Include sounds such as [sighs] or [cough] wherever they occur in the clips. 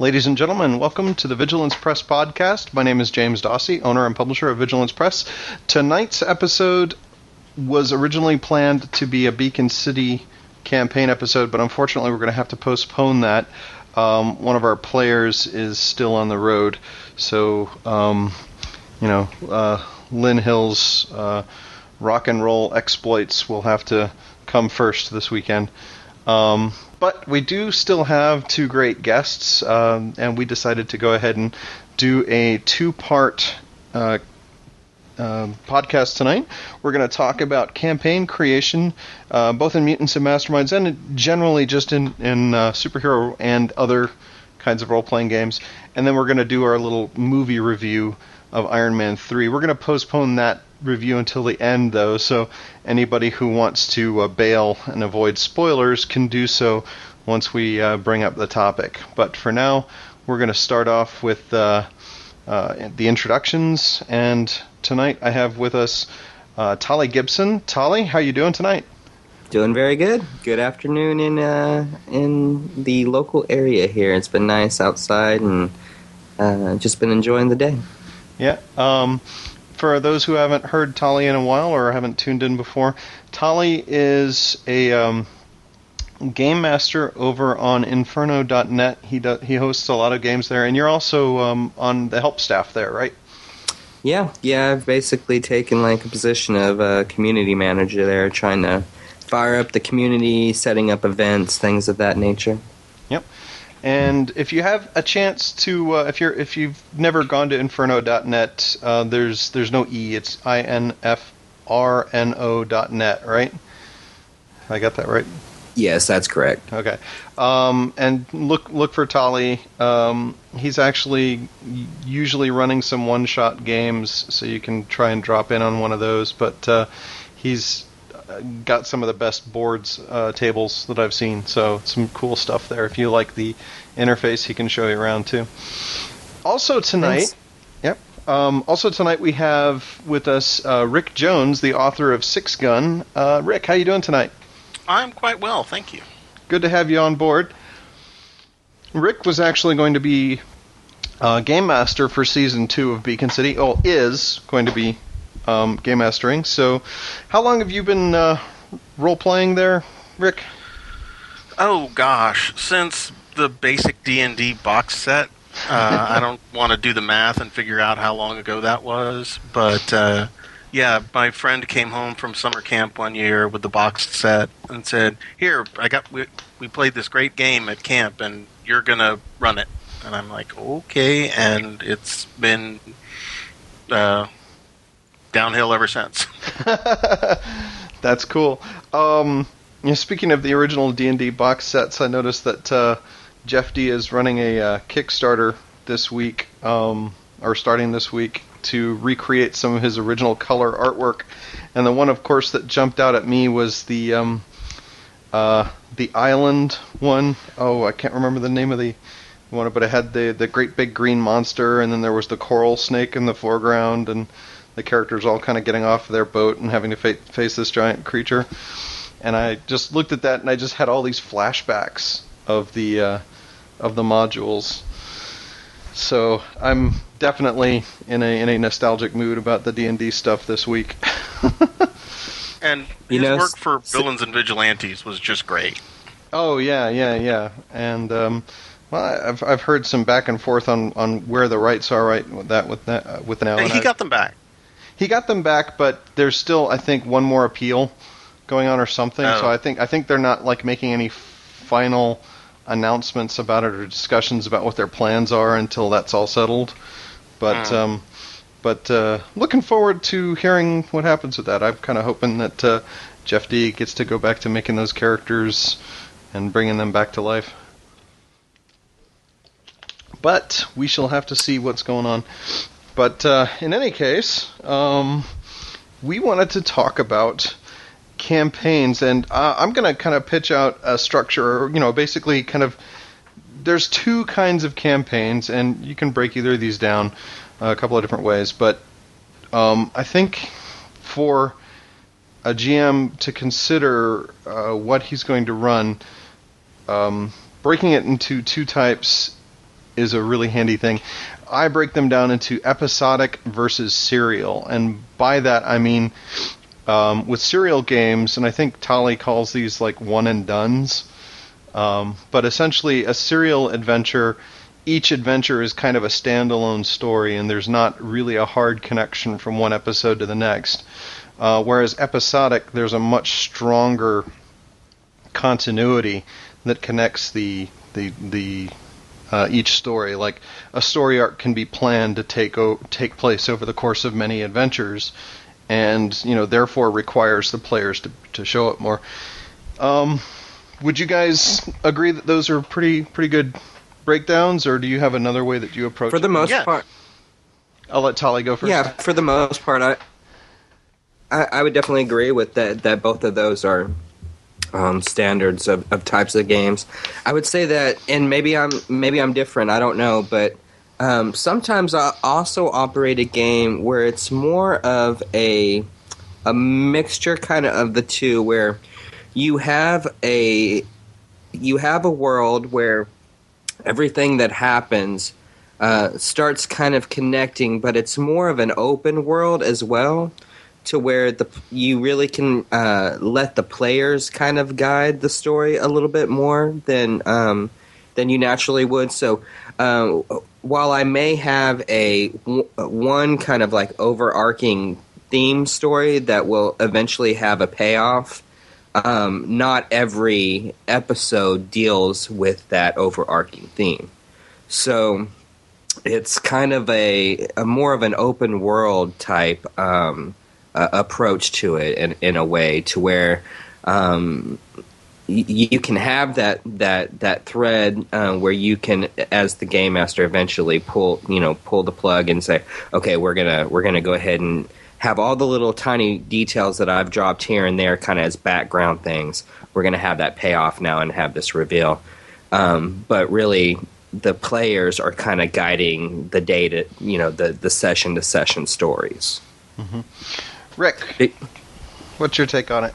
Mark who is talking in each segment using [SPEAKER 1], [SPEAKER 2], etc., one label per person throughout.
[SPEAKER 1] Ladies and gentlemen, welcome to the Vigilance Press podcast. My name is James Dawsey, owner and publisher of Vigilance Press. Tonight's episode was originally planned to be a Beacon City campaign episode, but unfortunately, we're going to have to postpone that. Um, one of our players is still on the road, so um, you know, uh, Lynn Hill's uh, rock and roll exploits will have to come first this weekend. Um, but we do still have two great guests, um, and we decided to go ahead and do a two part uh, uh, podcast tonight. We're going to talk about campaign creation, uh, both in Mutants and Masterminds, and generally just in, in uh, superhero and other kinds of role playing games. And then we're going to do our little movie review of Iron Man 3. We're going to postpone that review until the end, though, so anybody who wants to uh, bail and avoid spoilers can do so once we uh, bring up the topic. But for now, we're going to start off with uh, uh, the introductions, and tonight I have with us uh, Tolly Gipson. Tolly, how you doing tonight?
[SPEAKER 2] Doing very good. Good afternoon in uh, in the local area here. It's been nice outside and uh, just been enjoying the day.
[SPEAKER 1] Yeah. Um, for those who haven't heard Tolly in a while or haven't tuned in before, Tolly is a um, game master over on Infrno.net. He do, he hosts a lot of games there, and you're also um, on the help staff there, right?
[SPEAKER 2] Yeah, yeah. I've basically taken like a position of a community manager there, trying to fire up the community, setting up events, things of that nature.
[SPEAKER 1] Yep. And if you have a chance to, uh, if you're if you've never gone to Infrno.net, uh, there's there's no e. It's i n f r n o dot net, right? I got that right.
[SPEAKER 2] Yes, that's correct.
[SPEAKER 1] Okay. Um, and look look for Tolly. Um, he's actually usually running some one shot games, so you can try and drop in on one of those. But uh, he's got some of the best boards uh, tables that I've seen. So some cool stuff there. If you like the interface, he can show you around too. Also tonight, Thanks. yep. Um, also tonight we have with us uh, Rick Jones, the author of Six Gun. Uh, Rick, how you doing tonight?
[SPEAKER 3] I'm quite well, thank you.
[SPEAKER 1] Good to have you on board. Rick was actually going to be uh, game master for season two of Beacon City. Oh, is going to be um, game mastering. So, how long have you been uh, role playing there, Rick?
[SPEAKER 3] Oh gosh, since the basic D and D box set. Uh, [laughs] I don't want to do the math and figure out how long ago that was, but uh, yeah, my friend came home from summer camp one year with the box set and said, "Here, I got we, we played this great game at camp, and you're gonna run it." And I'm like, "Okay," and it's been uh, downhill ever since. [laughs]
[SPEAKER 1] That's cool. Um, you know, speaking of the original D and D box sets, I noticed that uh, Jeff Dee is running a uh, Kickstarter this week, um, or starting this week, to recreate some of his original color artwork. And the one, of course, that jumped out at me was the um, uh, the island one. Oh, I can't remember the name of the one, but it had the the great big green monster, and then there was the coral snake in the foreground, and the characters all kind of getting off their boat and having to fa- face this giant creature. And I just looked at that and I just had all these flashbacks of the uh, of the modules. So I'm definitely in a in a nostalgic mood about the D and D stuff this week. [laughs]
[SPEAKER 3] and his know, work for villains and vigilantes was just great.
[SPEAKER 1] Oh yeah, yeah, yeah, and um, well, I've I've heard some back and forth on, on where the rights are right with that with that uh, with now.
[SPEAKER 3] And he I, got them back.
[SPEAKER 1] He got them back, but there's still, I think, one more appeal going on or something. Oh. So I think I think they're not like making any final announcements about it or discussions about what their plans are until that's all settled. But mm. um, but uh, looking forward to hearing what happens with that. I'm kind of hoping that uh, Jeff Dee gets to go back to making those characters and bringing them back to life. But we shall have to see what's going on. But uh, in any case, um, we wanted to talk about campaigns, and uh, I'm going to kind of pitch out a structure, you know, basically kind of. There's two kinds of campaigns, and you can break either of these down a couple of different ways. But um, I think for a GM to consider uh, what he's going to run, um, breaking it into two types is a really handy thing. I break them down into episodic versus serial, and by that I mean um, with serial games, and I think Tolly calls these like one and duns. Um, but essentially, a serial adventure, each adventure is kind of a standalone story, and there's not really a hard connection from one episode to the next. Uh, whereas episodic, there's a much stronger continuity that connects the the the uh, each story. Like a story arc can be planned to take o- take place over the course of many adventures, and you know therefore requires the players to to show up more. Um, would you guys agree that those are pretty pretty good breakdowns, or do you have another way that you approach
[SPEAKER 2] For the
[SPEAKER 1] it?
[SPEAKER 2] most
[SPEAKER 3] Yeah.
[SPEAKER 2] part,
[SPEAKER 1] I'll let Tolly go first.
[SPEAKER 2] yeah. For the most part, I, I I would definitely agree with that. That both of those are um, standards of, of types of games. I would say that, and maybe I'm maybe I'm different. I don't know, but um, sometimes I also operate a game where it's more of a a mixture, kind of of the two, where you have a you have a world where everything that happens uh, starts kind of connecting, but it's more of an open world as well, to where the you really can uh, let the players kind of guide the story a little bit more than um, than you naturally would. So. Um, while I may have a w- one kind of like overarching theme story that will eventually have a payoff, um, not every episode deals with that overarching theme. So it's kind of a, a more of an open world type um, uh, approach to it in, in a way to where um, y- you can have that that that thread uh, where you can, as the game master, eventually pull you know pull the plug and say, okay, we're gonna we're gonna go ahead and have all the little tiny details that I've dropped here and there, kind of as background things. We're gonna have that payoff now and have this reveal. Um, but really, the players are kind of guiding the data, you know, the the session to session stories.
[SPEAKER 1] Rick,
[SPEAKER 2] It-
[SPEAKER 1] what's your take on it?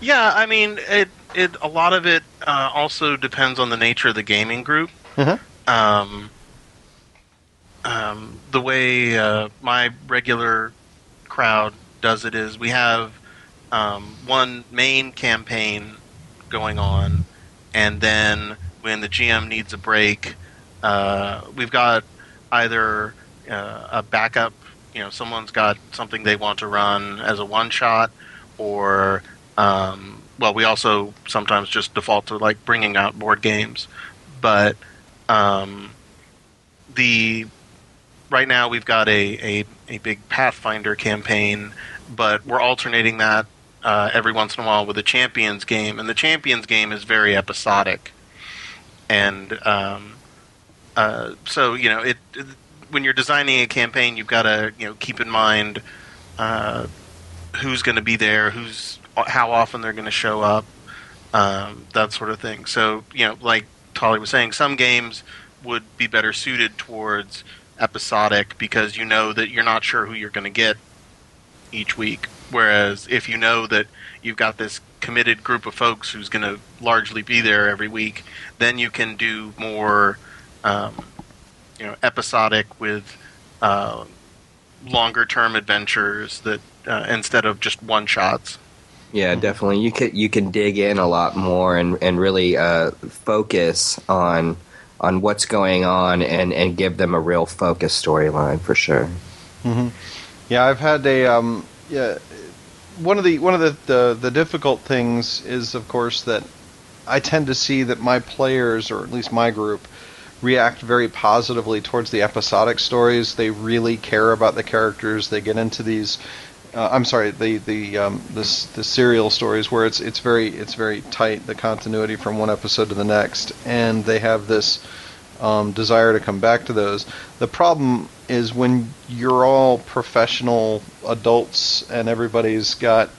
[SPEAKER 3] Yeah, I mean, it it a lot of it uh, also depends on the nature of the gaming group.
[SPEAKER 1] Uh-huh.
[SPEAKER 3] Um, um, the way uh, my regular crowd does it is we have um, one main campaign going on, and then when the GM needs a break, uh, we've got either uh, a backup. You know, someone's got something they want to run as a one shot, or um, well, we also sometimes just default to like bringing out board games, but um, the right now we've got a, a, a big Pathfinder campaign, but we're alternating that uh, every once in a while with a Champions game, and the Champions game is very episodic, and um, uh, so you know it, it- when you're designing a campaign, you've got to you know keep in mind uh, who's going to be there, who's how often they're going to show up, um, that sort of thing. So you know, like Tolly was saying, some games would be better suited towards episodic because you know that you're not sure who you're going to get each week. Whereas if you know that you've got this committed group of folks who's going to largely be there every week, then you can do more, um, you know, episodic with uh, longer term adventures that uh, instead of just one shots.
[SPEAKER 2] Yeah, definitely. You can you can dig in a lot more and and really uh, focus on on what's going on and and give them a real focus storyline for sure.
[SPEAKER 1] Yeah, I've had a um, yeah. One of the one of the, the the difficult things is, of course, that I tend to see that my players, or at least my group, react very positively towards the episodic stories. They really care about the characters. They get into these. Uh, I'm sorry, the the um, this the serial stories where it's it's very it's very tight the continuity from one episode to the next, and they have this um, desire to come back to those. The problem is when you're all professional adults and everybody's got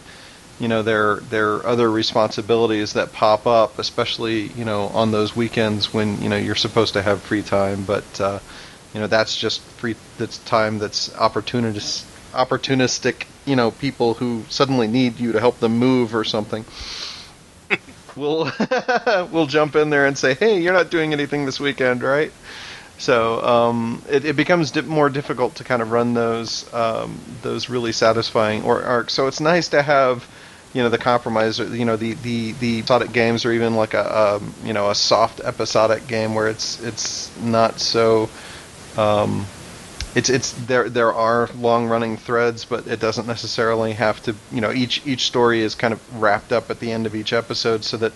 [SPEAKER 1] you know there there are other responsibilities that pop up, especially you know on those weekends when you know you're supposed to have free time, but uh, you know that's just free that's time that's opportunistic opportunistic you know people who suddenly need you to help them move or something. [laughs] we'll [laughs] we'll jump in there and say, "Hey, you're not doing anything this weekend, right?" So um, it, it, becomes di- more difficult to kind of run those um, those really satisfying or arcs. So it's nice to have you know the compromise, or, you know the the the episodic games, or even like a, um, you know a soft episodic game where it's it's not so. Um, it's it's there there are long running threads, but it doesn't necessarily have to. You know, each each story is kind of wrapped up at the end of each episode, so that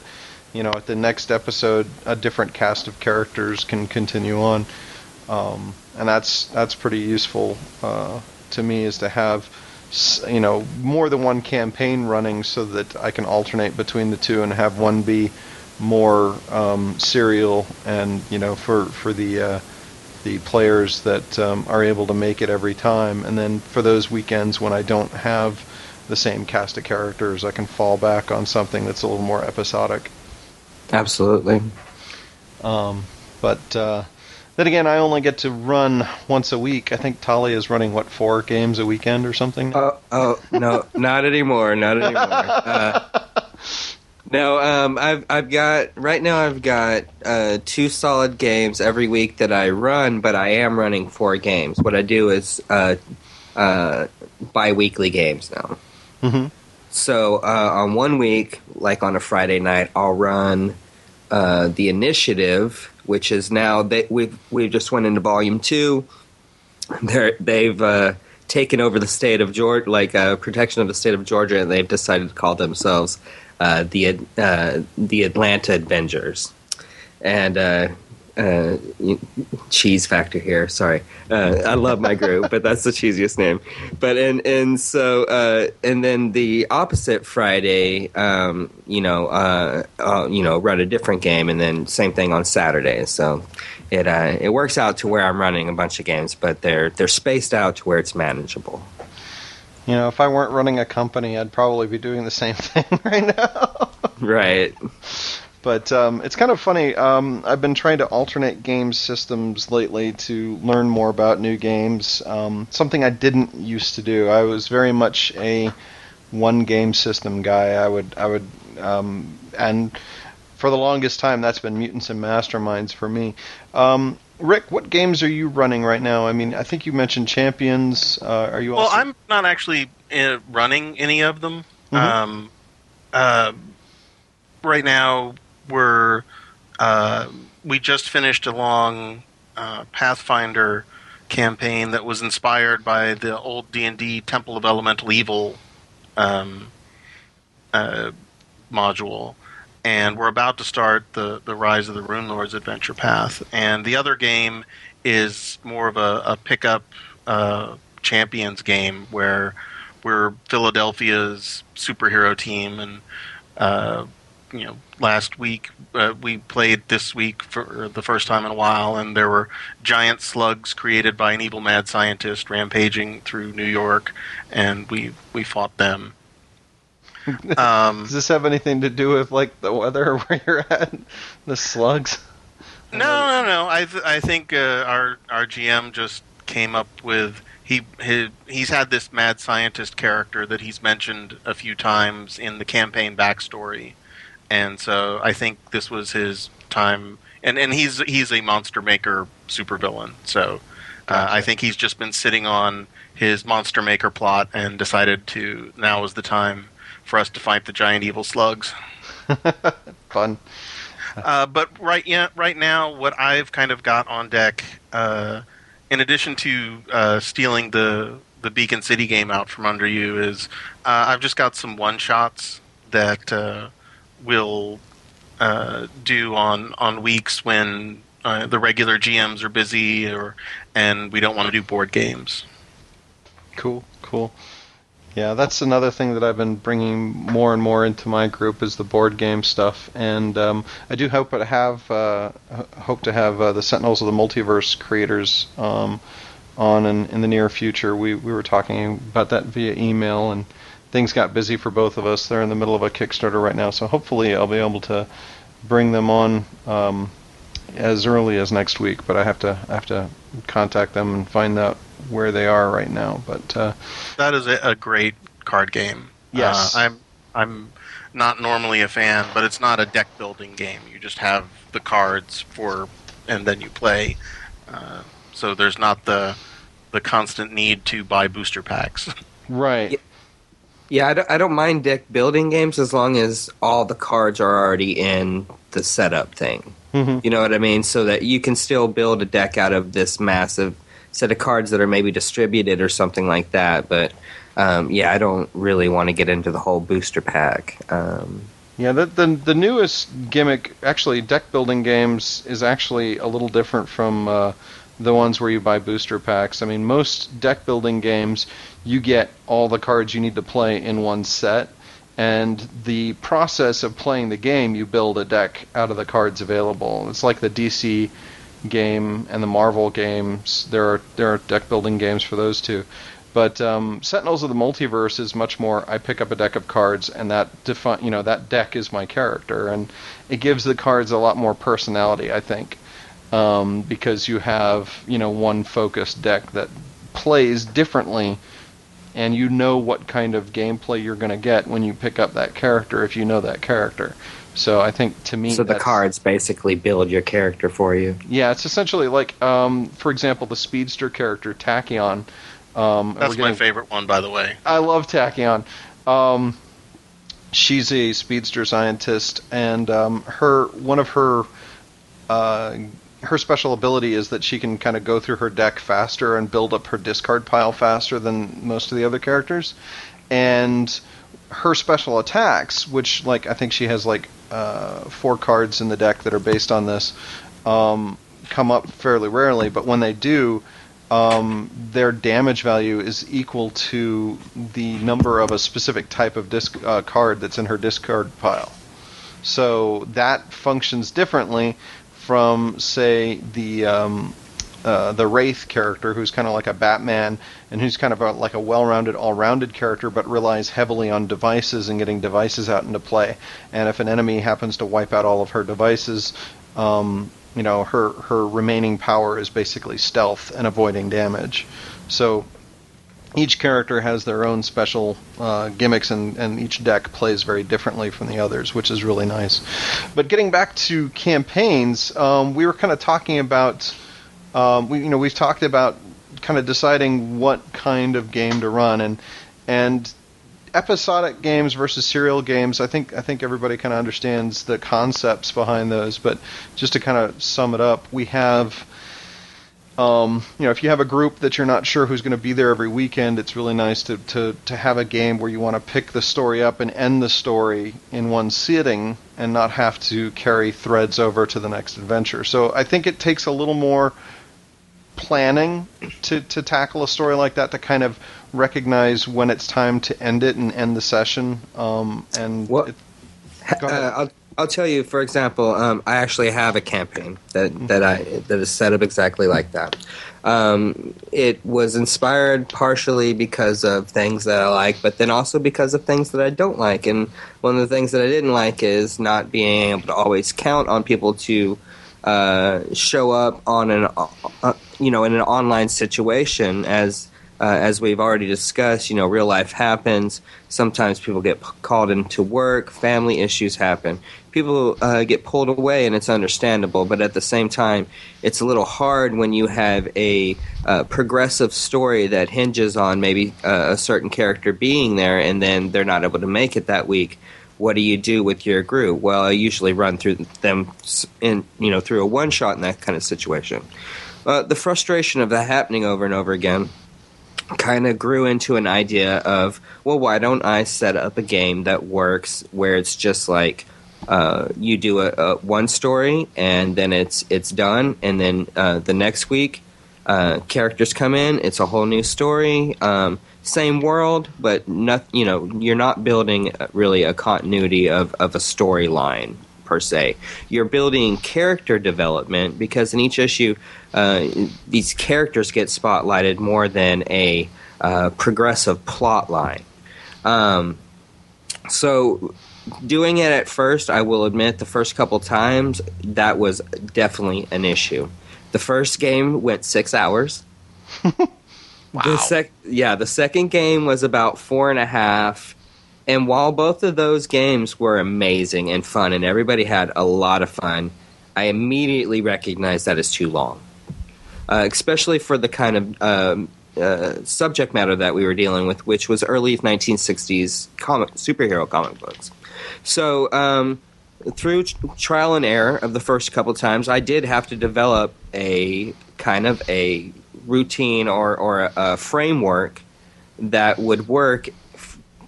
[SPEAKER 1] you know, at the next episode, a different cast of characters can continue on, um, and that's that's pretty useful uh, to me is to have you know more than one campaign running so that I can alternate between the two and have one be more um, serial and you know for for the uh, the players that um, are able to make it every time, and then for those weekends when I don't have the same cast of characters, I can fall back on something that's a little more episodic.
[SPEAKER 2] Absolutely.
[SPEAKER 1] Um, but uh, then again, I only get to run once a week. I think Talia is running what four games a weekend or something.
[SPEAKER 2] Oh, oh no, not anymore. Not anymore. Uh, no, um, I've I've got right now. I've got uh, two solid games every week that I run, but I am running four games. What I do is uh, uh, bi-weekly games now.
[SPEAKER 1] Mm-hmm.
[SPEAKER 2] So uh, on one week, like on a Friday night, I'll run uh, the initiative, which is now they, we've we've just went into volume two. They're, they've uh, taken over the state of Georgia, like uh, protection of the state of Georgia, and they've decided to call themselves uh, the uh, the Atlanta Avengers. And uh, cheese factor here. Sorry, uh, I love my group, but that's the cheesiest name. But and and so uh, and then the opposite Friday, um, you know, uh, you know, run a different game, and then same thing on Saturday. So it uh, it works out to where I'm running a bunch of games, but they're they're spaced out to where it's manageable.
[SPEAKER 1] You know, if I weren't running a company, I'd probably be doing the same [laughs] thing right now.
[SPEAKER 2] right.
[SPEAKER 1] But um, it's kind of funny. Um, I've been trying to alternate game systems lately to learn more about new games. Um, something I didn't used to do. I was very much a one game system guy. I would, I would, um, and for the longest time, that's been Mutants and Masterminds for me. Um, Rick, what games are you running right now? I mean, I think you mentioned Champions. Uh, are you?
[SPEAKER 3] Well,
[SPEAKER 1] also-
[SPEAKER 3] I'm not actually uh, running any of them.
[SPEAKER 1] Mhm.
[SPEAKER 3] Um, uh, right now, we're uh, we just finished a long uh, Pathfinder campaign that was inspired by the old D and D Temple of Elemental Evil um, uh, module, and we're about to start the the Rise of the Runelords adventure path. And the other game is more of a, a pickup uh, champions game where we're Philadelphia's superhero team and. You know, last week uh, we played this week for the first time in a while, and there were giant slugs created by an evil mad scientist rampaging through New York, and we we fought them. [laughs] Um,
[SPEAKER 1] Does this have anything to do with like the weather [laughs] where you're at? The slugs?
[SPEAKER 3] no, no, no. I th- I think uh, our our GM just came up with he his, he's had this mad scientist character that he's mentioned a few times in the campaign backstory and so I think this was his time. And and he's he's a monster maker supervillain, so uh, I think he's just been sitting on his monster maker plot and decided to now is the time for us to fight the giant evil slugs. [laughs]
[SPEAKER 1] Fun.
[SPEAKER 3] Uh, but right yeah, right now, what I've kind of got on deck, uh, in addition to uh, stealing the the Beacon City game out from under you, is uh, I've just got some one shots that uh, will uh, do on on weeks when uh, the regular GMs are busy or and we don't want to do board games.
[SPEAKER 1] Cool, cool. Yeah, that's another thing that I've been bringing more and more into my group is the board game stuff, and um, I do hope to have uh, hope to have uh, the Sentinels of the Multiverse creators um, on in, in the near future. We we were talking about that via email, and things got busy for both of us. They're in the middle of a Kickstarter right now, so hopefully I'll be able to bring them on um, as early as next week. But I have to I have to contact them and find out where they are right now. But uh,
[SPEAKER 3] That is a, a great card game.
[SPEAKER 1] Yes.
[SPEAKER 3] uh, I'm I'm not normally a fan, but it's not a deck building game. You just have the cards for, and then you play. Uh, so there's not the the constant need to buy booster packs. [laughs]
[SPEAKER 1] Right.
[SPEAKER 2] Yeah, I don't, I don't mind deck building games as long as all the cards are already in the setup thing.
[SPEAKER 1] Mhm.
[SPEAKER 2] You know what I mean? So that you can still build a deck out of this massive set of cards that are maybe distributed or something like that. But um, yeah, I don't really want to get into the whole booster pack. Um,
[SPEAKER 1] Yeah, the, the the newest gimmick, actually, deck building games is actually a little different from uh, the ones where you buy booster packs. I mean, most deck building games, you get all the cards you need to play in one set, and the process of playing the game, you build a deck out of the cards available. It's like the DC game and the Marvel games. There are there are deck building games for those two. But um, Sentinels of the Multiverse is much more. I pick up a deck of cards, and that defi- you know that deck is my character, and it gives the cards a lot more personality. I think um, because you have you know one focused deck that plays differently, and you know what kind of gameplay you're going to get when you pick up that character if you know that character. So I think to me,
[SPEAKER 2] so the cards basically build your character for you.
[SPEAKER 1] yeah, it's essentially like, um, for example, the speedster character Tachyon. Um,
[SPEAKER 3] That's
[SPEAKER 1] we're
[SPEAKER 3] my favorite one, by the way.
[SPEAKER 1] I love Tachyon. Um, she's a speedster scientist, and um, her one of her uh, her special ability is that she can kind of go through her deck faster and build up her discard pile faster than most of the other characters. And her special attacks, which like I think she has like uh, four cards in the deck that are based on this, um, come up fairly rarely. But when they do, um, their damage value is equal to the number of a specific type of disc uh, card that's in her discard pile. So that functions differently from, say, the um, uh, the Wraith character, who's kind of like a Batman, and who's kind of a, like a well-rounded, all-rounded character, but relies heavily on devices and getting devices out into play. And if an enemy happens to wipe out all of her devices, um, you know, her her remaining power is basically stealth and avoiding damage. So each character has their own special uh, gimmicks, and, and each deck plays very differently from the others, which is really nice. But getting back to campaigns, um, we were kind of talking about, um, we you know we've talked about kind of deciding what kind of game to run, and and episodic games versus serial games. I think I think everybody kind of understands the concepts behind those, but just to kind of sum it up, we have um, you know, if you have a group that you're not sure who's going to be there every weekend, it's really nice to, to, to have a game where you want to pick the story up and end the story in one sitting and not have to carry threads over to the next adventure. So I think it takes a little more planning to, to tackle a story like that to kind of recognize when it's time to end it and end the session. Um, and
[SPEAKER 2] Well,
[SPEAKER 1] it-.
[SPEAKER 2] Uh, I'll, tell you, for example, um, I actually have a campaign that, that I that is set up exactly like that. Um, it was inspired partially because of things that I like, but then also because of things that I don't like. And one of the things that I didn't like is not being able to always count on people to uh, show up on an uh, you know in an online situation as uh, as we've already discussed, you know, real life happens. Sometimes people get p- called into work, family issues happen. People uh, get pulled away, and it's understandable. But at the same time, it's a little hard when you have a uh, progressive story that hinges on maybe uh, a certain character being there, and then they're not able to make it that week. What do you do with your group? Well, I usually run through them in, you know, through a one shot in that kind of situation. Uh, the frustration of that happening over and over again kind of grew into an idea of, well, why don't I set up a game that works where it's just like uh, you do a, a one story and then it's it's done, and then uh, the next week uh, characters come in, it's a whole new story, um, same world, but not you know you're not building really a continuity of of a storyline per se. You're building character development because in each issue, uh, these characters get spotlighted more than a uh, progressive plot line. Um, so, doing it at first, I will admit, the first couple times, that was definitely an issue. The first game went six hours. [laughs]
[SPEAKER 3] Wow.
[SPEAKER 2] The sec- yeah, the second game was about four and a half, And while both of those games were amazing and fun, and everybody had a lot of fun, I immediately recognized that too long, uh, especially for the kind of um, uh, subject matter that we were dealing with, which was early 1960s comic superhero comic books. So um, through trial and error of the first couple times, I did have to develop a kind of a routine or, or a, framework that would work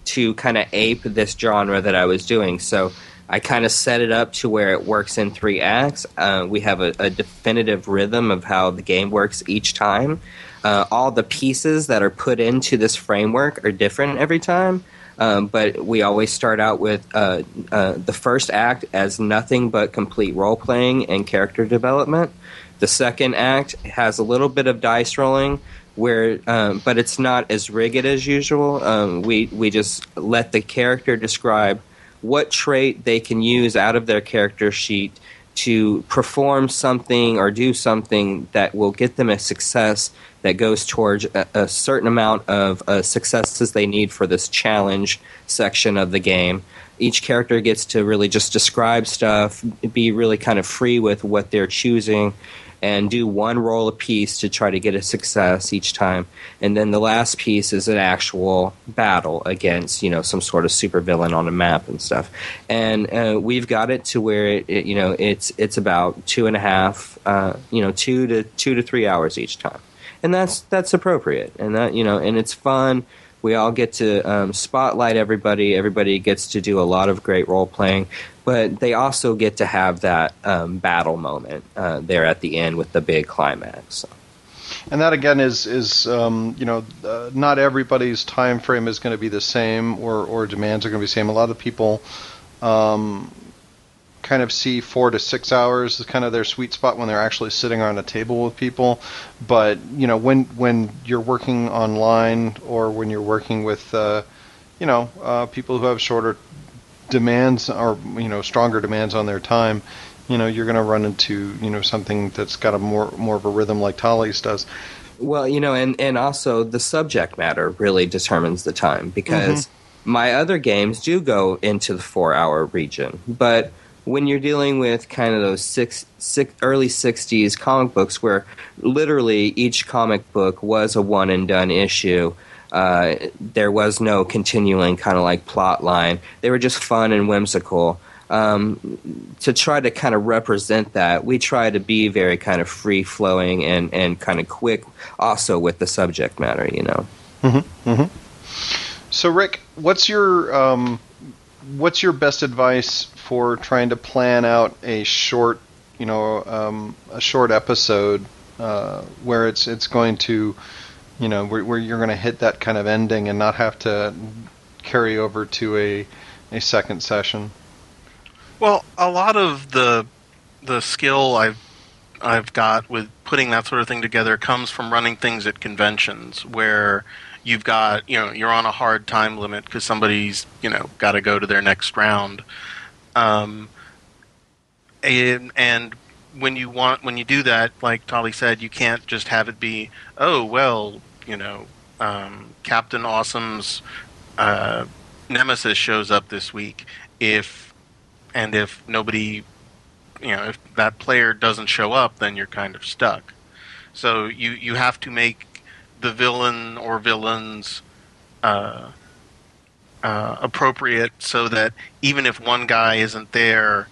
[SPEAKER 2] to kind of ape this genre that I was doing. So I kind of set it up to where it works in three acts. Uh, we have a, a, definitive rhythm of how the game works each time. Uh, all the pieces that are put into this framework are different every time. Um, but we always start out with uh, uh, the first act as nothing but complete role playing and character development. The second act has a little bit of dice rolling, where um, but it's not as rigid as usual. Um, we we just let the character describe what trait they can use out of their character sheet to perform something or do something that will get them a success that goes towards a, a certain amount of uh, successes they need for this challenge section of the game. Each character gets to really just describe stuff, be really kind of free with what they're choosing, and do one roll a piece to try to get a success each time. And then the last piece is an actual battle against, you know, some sort of supervillain on a map and stuff. And uh, we've got it to where it, it, you know, it's it's about two and a half, uh, you know, two to two to three hours each time, and that's that's appropriate, and that you know, and it's fun. We all get to um, spotlight everybody. Everybody gets to do a lot of great role playing but they also get to have that um, battle moment uh, there at the end with the big climax.
[SPEAKER 1] And that again is is um, you know uh, not everybody's time frame is going to be the same or or demands are going to be the same. A lot of people um, kind of see four to six hours is kind of their sweet spot when they're actually sitting around a table with people. But you know when when you're working online or when you're working with uh, you know uh, people who have shorter demands or you know stronger demands on their time, you know you're going to run into you know something that's got a more more of a rhythm like Tolly's does.
[SPEAKER 2] Well, you know, and and also the subject matter really determines the time because mm-hmm. my other games do go into the four hour region, but when you're dealing with kind of those six, six, early 60s comic books where literally each comic book was a one and done issue uh, there was no continuing kind of like plot line. They were just fun and whimsical. Um, to try to kind of represent that, we try to be very kind of free flowing and, and kind of quick, also with the subject matter, you know.
[SPEAKER 1] Mm-hmm, mm-hmm. So, Rick, what's your um, what's your best advice for trying to plan out a short, you know, um, a short episode uh, where it's it's going to you know, where, where you're going to hit that kind of ending and not have to carry over to a a second session.
[SPEAKER 3] Well, a lot of the the skill I've I've got with putting that sort of thing together comes from running things at conventions where you've got you know you're on a hard time limit because somebody's you know got to go to their next round, um, and, and when you want when you do that, like Tolly said, you can't just have it be oh well you know, um, Captain Awesome's uh, nemesis shows up this week. If and if nobody, you know, if that player doesn't show up, then you're kind of stuck. So you you have to make the villain or villains uh, uh, appropriate so that even if one guy isn't there,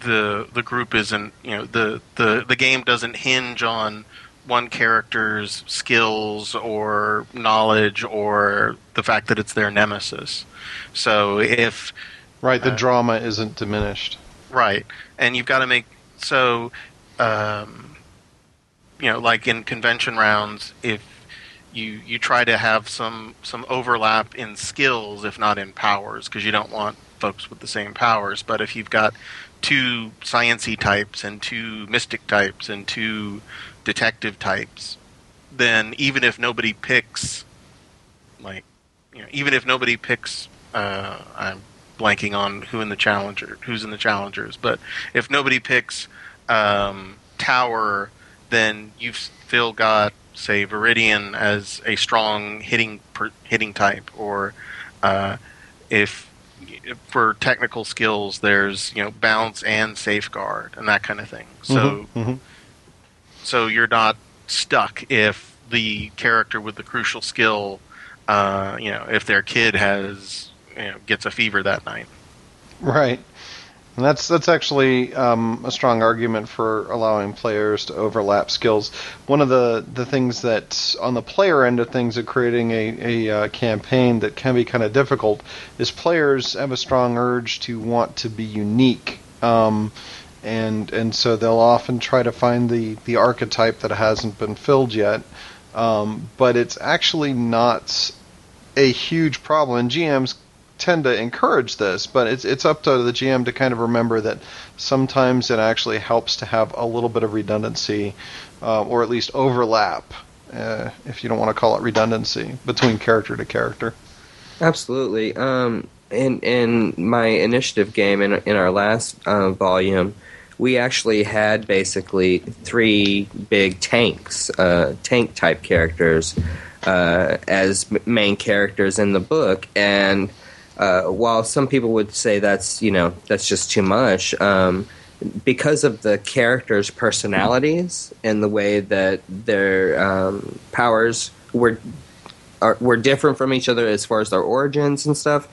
[SPEAKER 3] the the group isn't you know the the the game doesn't hinge on one character's skills or knowledge or the fact that it's their nemesis. So if
[SPEAKER 1] right, the uh, drama isn't diminished.
[SPEAKER 3] Right, and you've got to make so um, you know, like in convention rounds, if you you try to have some some overlap in skills, if not in powers, because you don't want folks with the same powers. But if you've got two sciency types and two mystic types and two detective types, then even if nobody picks, like, you know, even if nobody picks, uh, I'm blanking on who in the challenger, who's in the challengers, but if nobody picks um, Tower, then you've still got, say, Viridian as a strong hitting per, hitting type, or uh, if for technical skills, there's you know bounce and safeguard and that kind of thing. So,
[SPEAKER 1] Mm-hmm, mhm.
[SPEAKER 3] so you're not stuck if the character with the crucial skill, uh, you know, if their kid has you know gets a fever that night.
[SPEAKER 1] Right. And that's that's actually um, a strong argument for allowing players to overlap skills. One of the, the things that on the player end of things of creating a, a uh, campaign that can be kind of difficult is players have a strong urge to want to be unique. Um, and and so they'll often try to find the, the archetype that hasn't been filled yet. Um, but it's actually not a huge problem. And GMs tend to encourage this, but it's it's up to the GM to kind of remember that sometimes it actually helps to have a little bit of redundancy, uh, or at least overlap, uh, if you don't want to call it redundancy, between character to character.
[SPEAKER 2] Absolutely. Um, in in my initiative game in in our last uh, volume, we actually had basically three big tanks, uh, tank type characters, uh, as main characters in the book, and uh, while some people would say that's you know that's just too much. Um, because of the characters' personalities and the way that their um, powers were are, were different from each other as far as their origins and stuff.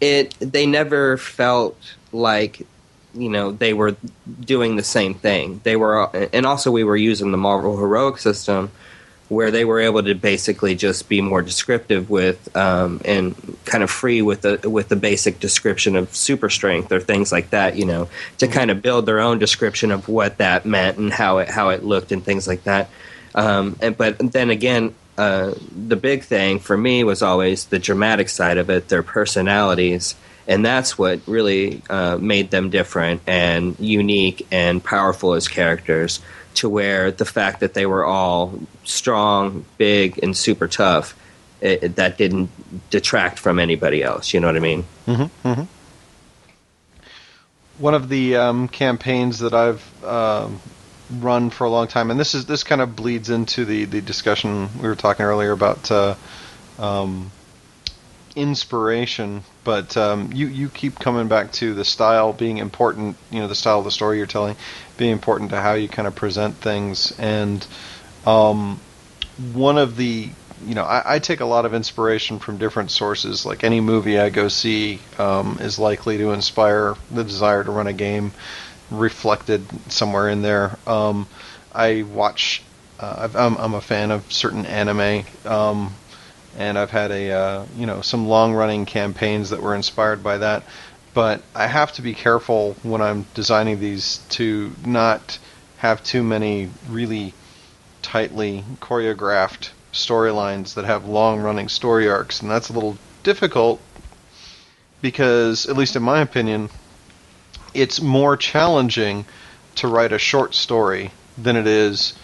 [SPEAKER 2] It they never felt like you know they were doing the same thing. They were, and also we were using the Marvel heroic system where they were able to basically just be more descriptive with um, and kind of free with the with the basic description of super strength or things like that. You know, to kind of build their own description of what that meant and how it how it looked and things like that. Um, and but then again, uh, the big thing for me was always the dramatic side of it, their personalities, and that's what really uh, made them different and unique and powerful as characters. To where the fact that they were all strong, big, and super tough, it, it- that didn't detract from anybody else. You know what I mean?
[SPEAKER 1] Mm-hmm, One of the um, campaigns that I've um, run for a long time, and this is this kind of bleeds into the, the discussion we were talking earlier about uh, um, inspiration. But um, you you keep coming back to the style being important. You know, the style of the story you're telling being important to how you kind of present things. And um, one of the you know, I, I take a lot of inspiration from different sources. Like any movie I go see um, is likely to inspire the desire to run a game, reflected somewhere in there. Um, I watch. Uh, I'm, I'm a fan of certain anime, um, and I've had a uh, you know some long-running campaigns that were inspired by that. But I have to be careful when I'm designing these to not have too many really tightly choreographed storylines that have long running story arcs, and that's a little difficult because, at least in my opinion, it's more challenging to write a short story than it is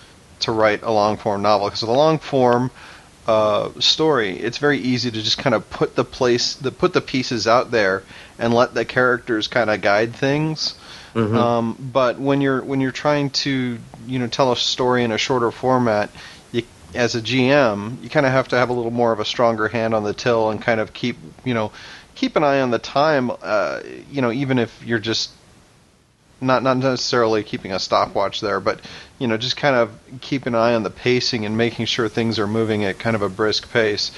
[SPEAKER 1] to write a long form novel. Because the long form uh, story, it's very easy to just kind of put the place, the put the pieces out there, and let the characters kind of guide things. Um, but when you're when you're trying to you know tell a story in a shorter format, you, as a GM, you kind of have to have a little more of a stronger hand on the till and kind of keep you know keep an eye on the time. Uh, you know, even if you're just not not necessarily keeping a stopwatch there, but you know, just kind of keep an eye on the pacing and making sure things are moving at kind of a brisk pace.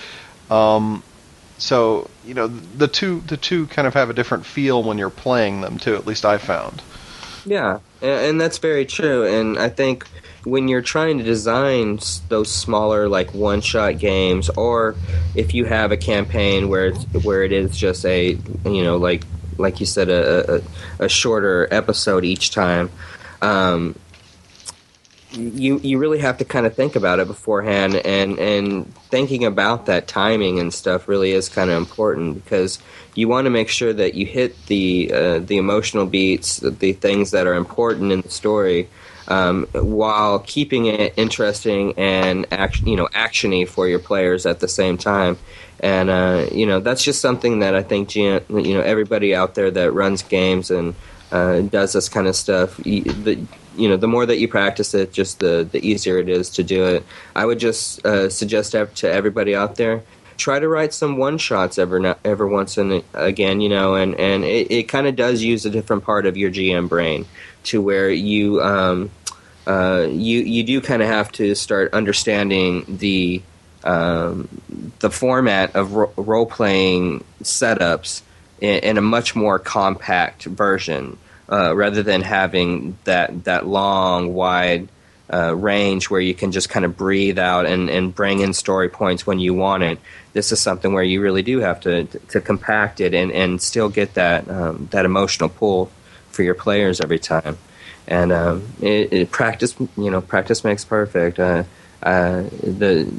[SPEAKER 1] Um, so you know, the two the two kind of have a different feel when you're playing them too. At least I found.
[SPEAKER 2] Yeah, and, that's very true. And I think when you're trying to design those smaller, like one-shot games, or if you have a campaign where it's, where it is just a, you know, like like you said, a a, a shorter episode each time. Um, you you really have to kind of think about it beforehand and and thinking about that timing and stuff really is kind of important because you want to make sure that you hit the uh, the emotional beats the things that are important in the story um, while keeping it interesting and action you know actiony for your players at the same time and uh, you know that's just something that I think you know everybody out there that runs games and uh, does this kind of stuff. The, you know, the more that you practice it, just the the easier it is to do it. I would just uh, suggest to everybody out there try to write some one shots ever no- ever once and again, you know, and and it, it kind of does use a different part of your GM brain to where you um, uh, you you do kind of have to start understanding the um, the format of ro- role playing setups in, in, a much more compact version, uh, rather than having that that long wide uh, range where you can just kind of breathe out and, and bring in story points when you want it. This is something where you really do have to to compact it and, and still get that um, that emotional pull for your players every time. And um, it, it, practice, you know, practice makes perfect. Uh, uh, the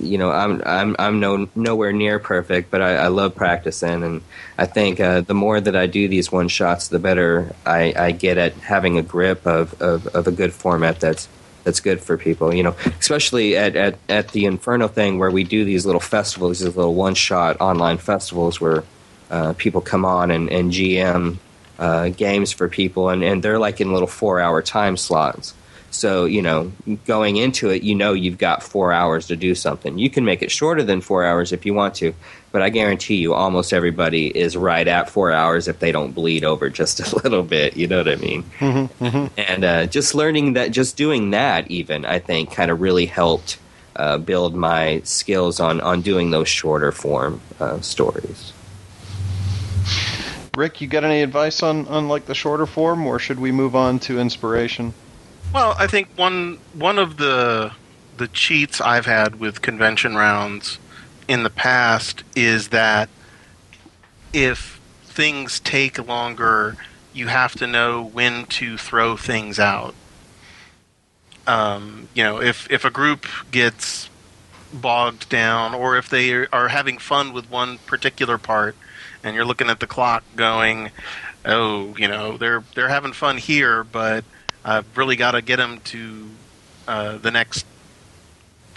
[SPEAKER 2] you know I'm I'm I'm no nowhere near perfect, but I, I love practicing, and I think uh, the more that I do these one shots, the better I, I get at having a grip of, of, of a good format that's that's good for people. You know, especially at, at, at the Infrno thing where we do these little festivals, these little one shot online festivals where uh, people come on and, and GM uh, games for people, and, and they're like in little four hour time slots. So, you know, going into it, you know you've got four hours to do something. You can make it shorter than four hours if you want to, but I guarantee you almost everybody is right at four hours if they don't bleed over just a [laughs] little bit. You know what I mean?
[SPEAKER 1] Mm-hmm, mm-hmm.
[SPEAKER 2] And uh, just learning that, just doing that, even, I think, kind of really helped uh, build my skills on, on doing those shorter form uh, stories.
[SPEAKER 1] Rick, you got any advice on, on like the shorter form, or should we move on to inspiration?
[SPEAKER 3] Well, I think one one of the the cheats I've had with convention rounds in the past is that if things take longer, you have to know when to throw things out. Um, you know, if if a group gets bogged down, or if they are having fun with one particular part, and you're looking at the clock, going, "Oh, you know, they're they're having fun here, but." I've really got to get them to uh, the next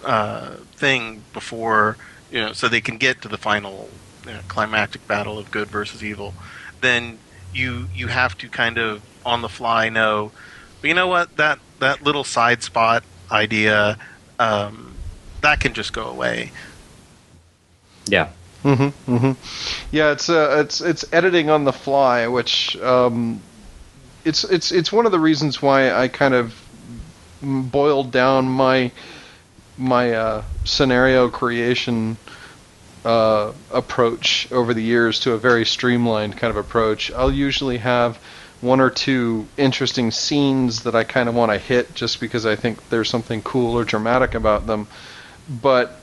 [SPEAKER 3] uh, thing before you know, so they can get to the final you know, climactic battle of good versus evil. Then you you have to kind of on the fly know, but you know what that that little side spot idea um, that can just go away.
[SPEAKER 2] Yeah.
[SPEAKER 1] Mm-hmm. Mm-hmm. Yeah, it's uh, it's it's editing on the fly, which um, it's it's it's one of the reasons why I kind of boiled down my my uh, scenario creation uh, approach over the years to a very streamlined kind of approach. I'll usually have one or two interesting scenes that I kind of want to hit just because I think there's something cool or dramatic about them. But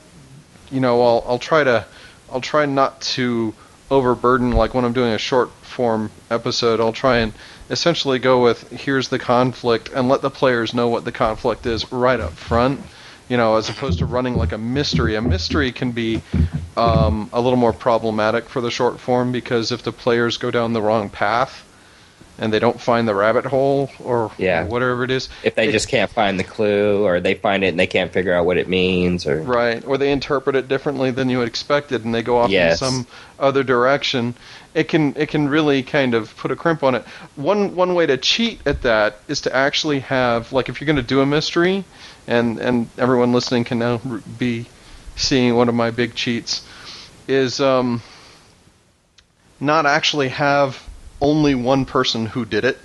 [SPEAKER 1] you know, I'll I'll try to I'll try not to overburden like when I'm doing a short form episode. I'll try and essentially go with here's the conflict and let the players know what the conflict is right up front you know as opposed to running like a mystery a mystery can be um, a little more problematic for the short form because if the players go down the wrong path and they don't find the rabbit hole or,
[SPEAKER 2] yeah.
[SPEAKER 1] whatever it is.
[SPEAKER 2] If they
[SPEAKER 1] it,
[SPEAKER 2] just can't find the clue, or they find it and they can't figure out what it means, or
[SPEAKER 1] right, or they interpret it differently than you expected, and they go off
[SPEAKER 2] yes.
[SPEAKER 1] in some other direction. It can it can really kind of put a crimp on it. One one way to cheat at that is to actually have like if you're going to do a mystery, and and everyone listening can now be seeing one of my big cheats is um, not actually have only one person who did it.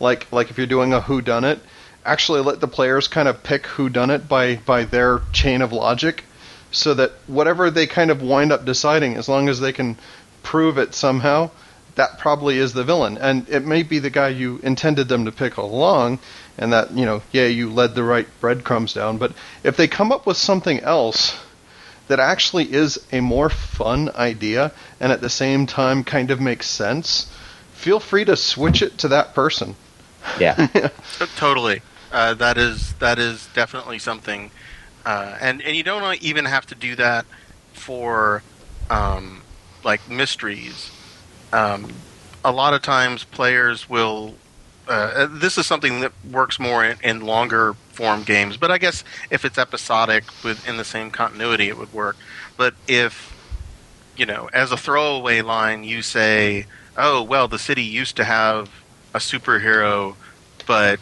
[SPEAKER 1] Like like if you're doing a who done it, actually let the players kind of pick who done it by by their chain of logic so that whatever they kind of wind up deciding as long as they can prove it somehow, that probably is the villain. And it may be the guy you intended them to pick along and that, you know, yeah, you led the right breadcrumbs down, but if they come up with something else that actually is a more fun idea and at the same time kind of makes sense, feel free to switch it to that person.
[SPEAKER 2] Yeah, [laughs]
[SPEAKER 3] totally. Uh, that is that is definitely something, uh, and and you don't even have to do that for um, like mysteries. Um, a lot of times, players will. Uh, this is something that works more in, in, longer form games, but I guess if it's episodic within the same continuity, it would work. But if you know, as a throwaway line, you say, oh well, the city used to have a superhero, but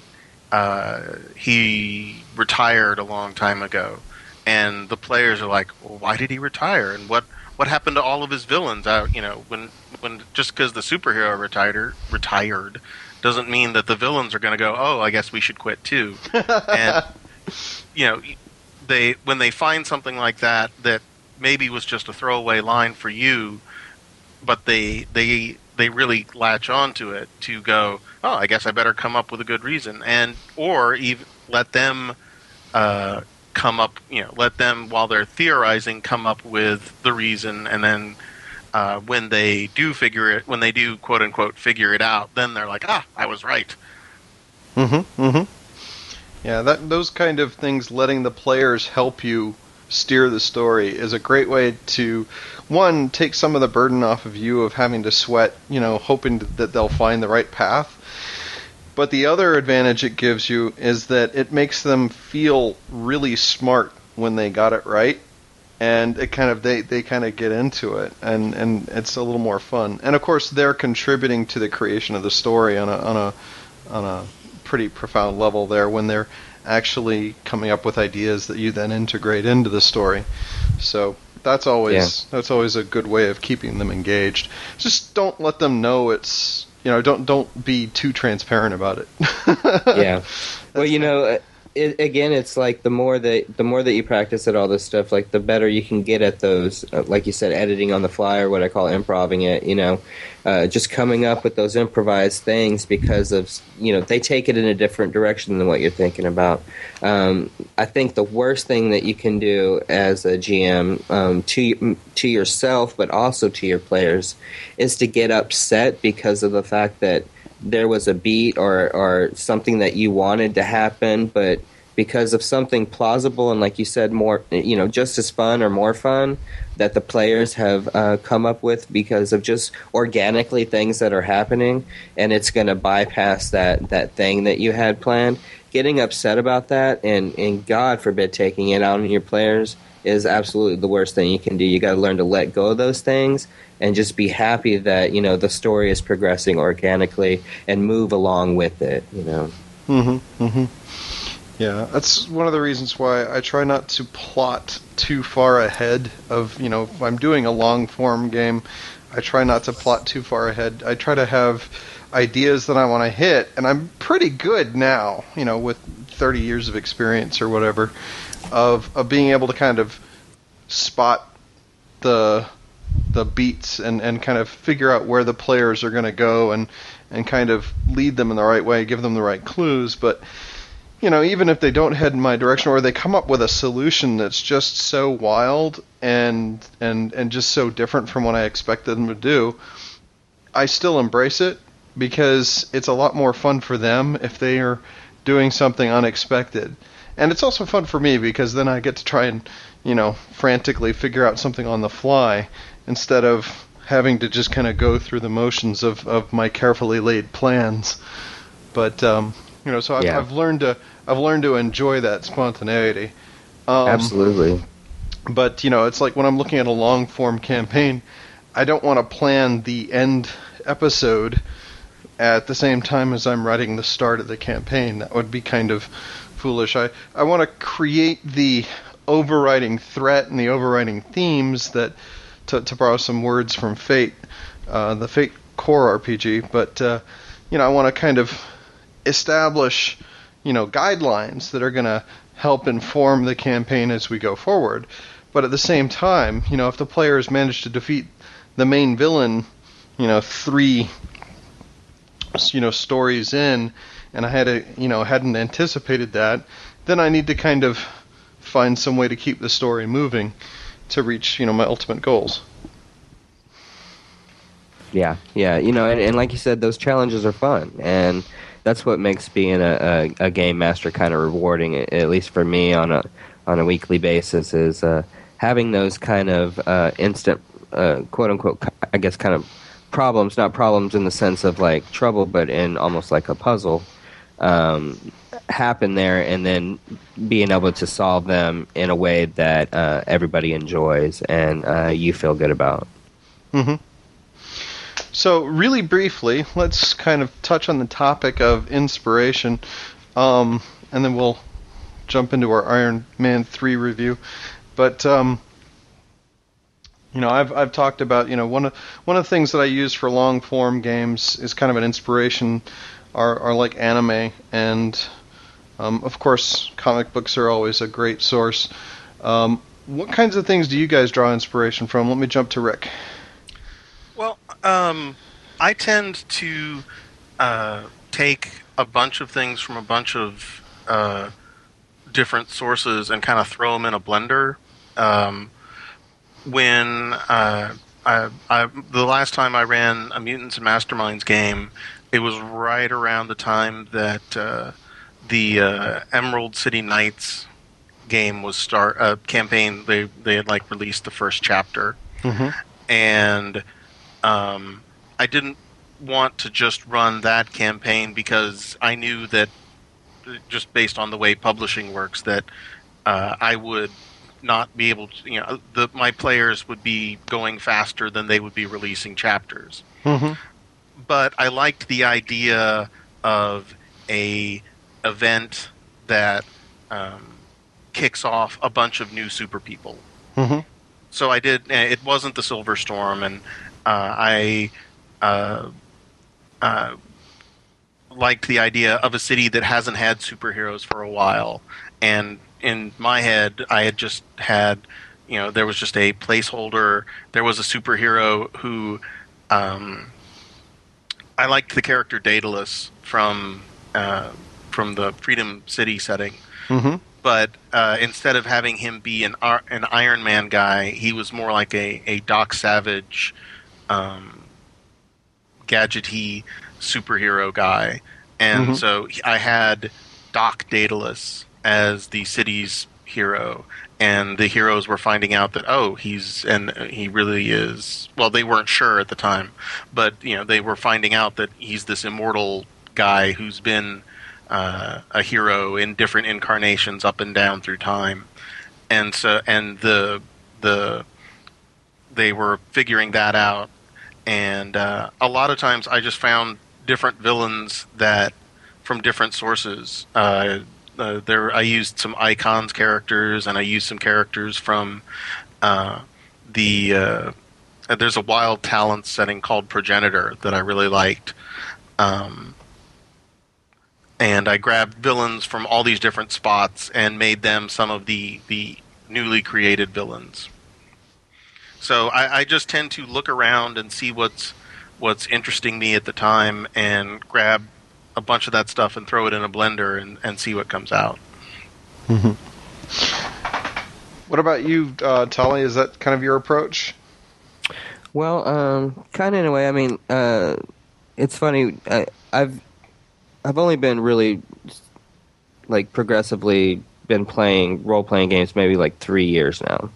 [SPEAKER 3] uh, he retired a long time ago, and the players are like, well, "Why did he retire? And what what happened to all of his villains?" Uh, you know, when when just because the superhero retired retired doesn't mean that the villains are going to go, "Oh, I guess we should quit too." [laughs] and you know, they when they find something like that that maybe was just a throwaway line for you, but they they they really latch onto it to go, oh, I guess I better come up with a good reason, and or even let them uh, come up, you know, let them while they're theorizing come up with the reason, and then uh, when they do figure it, when they do quote unquote figure it out, then they're like, ah, I was right.
[SPEAKER 1] Mm-hmm. Mm-hmm. Yeah, that those kind of things, letting the players help you steer the story, is a great way to one take some of the burden off of you of having to sweat, you know, hoping that they'll find the right path. But the other advantage it gives you is that it makes them feel really smart when they got it right and it kind of they, they kind of get into it and, and it's a little more fun and of course they're contributing to the creation of the story on a on a on a pretty profound level there when they're actually coming up with ideas that you then integrate into the story. So that's always yeah. that's always a good way of keeping them engaged. Just don't let them know it's you know don't don't be too transparent about it. [laughs]
[SPEAKER 2] Yeah. Well you know it, again, it's like the more that the more that you practice at all this stuff, like the better you can get at those. Uh, like you said, editing on the fly or what I call improving it. You know, uh, just coming up with those improvised things because of you know they take it in a different direction than what you're thinking about. Um, I think the worst thing that you can do as a GM um, to to yourself, but also to your players, is to get upset because of the fact that there was a beat or or something that you wanted to happen, but because of something plausible and like you said more you know just as fun or more fun that the players have uh, come up with because of just organically things that are happening and it's going to bypass that that thing that you had planned. Getting upset about that and and god forbid taking it out on your players is absolutely the worst thing you can do. You got to learn to let go of those things and just be happy that you know the story is progressing organically and move along with it. You know.
[SPEAKER 1] Mm-hmm. Mm-hmm. Yeah, that's one of the reasons why I try not to plot too far ahead of you know if I'm doing a long form game. I try not to plot too far ahead. I try to have ideas that I want to hit, and I'm pretty good now, you know, with 30 years of experience or whatever, of of being able to kind of spot the the beats and, and kind of figure out where the players are going to go and and kind of lead them in the right way, give them the right clues. But you know, even if they don't head in my direction or they come up with a solution that's just so wild and and and just so different from what I expected them to do, I still embrace it because it's a lot more fun for them if they are doing something unexpected. And it's also fun for me because then I get to try and, you know, frantically figure out something on the fly instead of having to just kind of go through the motions of, of my carefully laid plans. But um, you know, so I've, yeah. I've, learned to I've learned to enjoy that spontaneity.
[SPEAKER 2] Um, Absolutely.
[SPEAKER 1] But you know, it's like when I'm looking at a long form campaign, I don't want to plan the end episode at the same time as I'm writing the start of the campaign. That would be kind of foolish. I, I want to create the overriding threat and the overriding themes that to, to borrow some words from Fate, uh, the Fate core RPG. But uh, you know, I want to kind of establish you know guidelines that are going to help inform the campaign as we go forward. But at the same time, you know, if the players manage to defeat the main villain, you know, three you know stories in, and I had a you know hadn't anticipated that, then I need to kind of find some way to keep the story moving to reach you know my ultimate goals.
[SPEAKER 2] Yeah, yeah, you know, and, and like you said, those challenges are fun, and that's what makes being a, a, a game master kind of rewarding. At least for me, on a on a weekly basis, is uh, having those kind of uh, instant, uh, quote unquote, I guess, kind of problems. Not problems in the sense of like trouble, but in almost like a puzzle. Um, happen there and then being able to solve them in a way that uh, everybody enjoys and uh, you feel good about.
[SPEAKER 1] Mm-hmm. So, really briefly, let's kind of touch on the topic of inspiration, um, and then we'll jump into our Iron Man three review. But um, you know, I've I've talked about you know one of one of the things that I use for long form games is kind of an inspiration are are like anime and um, of course comic books are always a great source. Um, what kinds of things do you guys draw inspiration from? Let me jump to Rick.
[SPEAKER 3] Well, um, I tend to uh, take a bunch of things from a bunch of uh, different sources and kind of throw them in a blender. Um, when uh, I, I, the last time I ran a Mutants and Masterminds game, it was right around the time that uh, the uh, Emerald City Knights game was start uh, campaign. They they had like released the first chapter,
[SPEAKER 1] Mm-hmm.
[SPEAKER 3] and um, I didn't want to just run that campaign because I knew that just based on the way publishing works that uh, I would not be able to you know the my players would be going faster than they would be releasing chapters
[SPEAKER 1] Mm-hmm.
[SPEAKER 3] but I liked the idea of a event that um, kicks off a bunch of new super people
[SPEAKER 1] Mm-hmm.
[SPEAKER 3] so I did. eh, It wasn't the Silver Storm, and uh, I uh, uh, liked the idea of a city that hasn't had superheroes for a while. And in my head, I had just had, you know, there was just a placeholder. There was a superhero who um, I liked the character Daedalus from uh, from the Freedom City setting
[SPEAKER 1] Mm-hmm.
[SPEAKER 3] but uh, instead of having him be an an Iron Man guy, he was more like a, a Doc Savage, um, gadgety superhero guy, and
[SPEAKER 1] Mhm.
[SPEAKER 3] so I had Doc Daedalus as the city's hero, and the heroes were finding out that oh he's and he really is well they weren't sure at the time, but you know they were finding out that he's this immortal guy who's been uh, a hero in different incarnations up and down through time, and so and the the they were figuring that out, and uh, a lot of times I just found different villains that from different sources. Uh, uh, there, I used some icons characters, and I used some characters from uh, the. Uh, there's a wild talent setting called Progenitor that I really liked. Um, and I grabbed villains from all these different spots and made them some of the the newly created villains. So I, I just tend to look around and see what's what's interesting me at the time and grab a bunch of that stuff and throw it in a blender and, and see what comes out.
[SPEAKER 1] What about you, uh, Tolly? Is that kind of your approach?
[SPEAKER 2] Well, um, kind of in a way. I mean, uh, it's funny. I, I've I've only been really like progressively been playing role playing games maybe like three years now.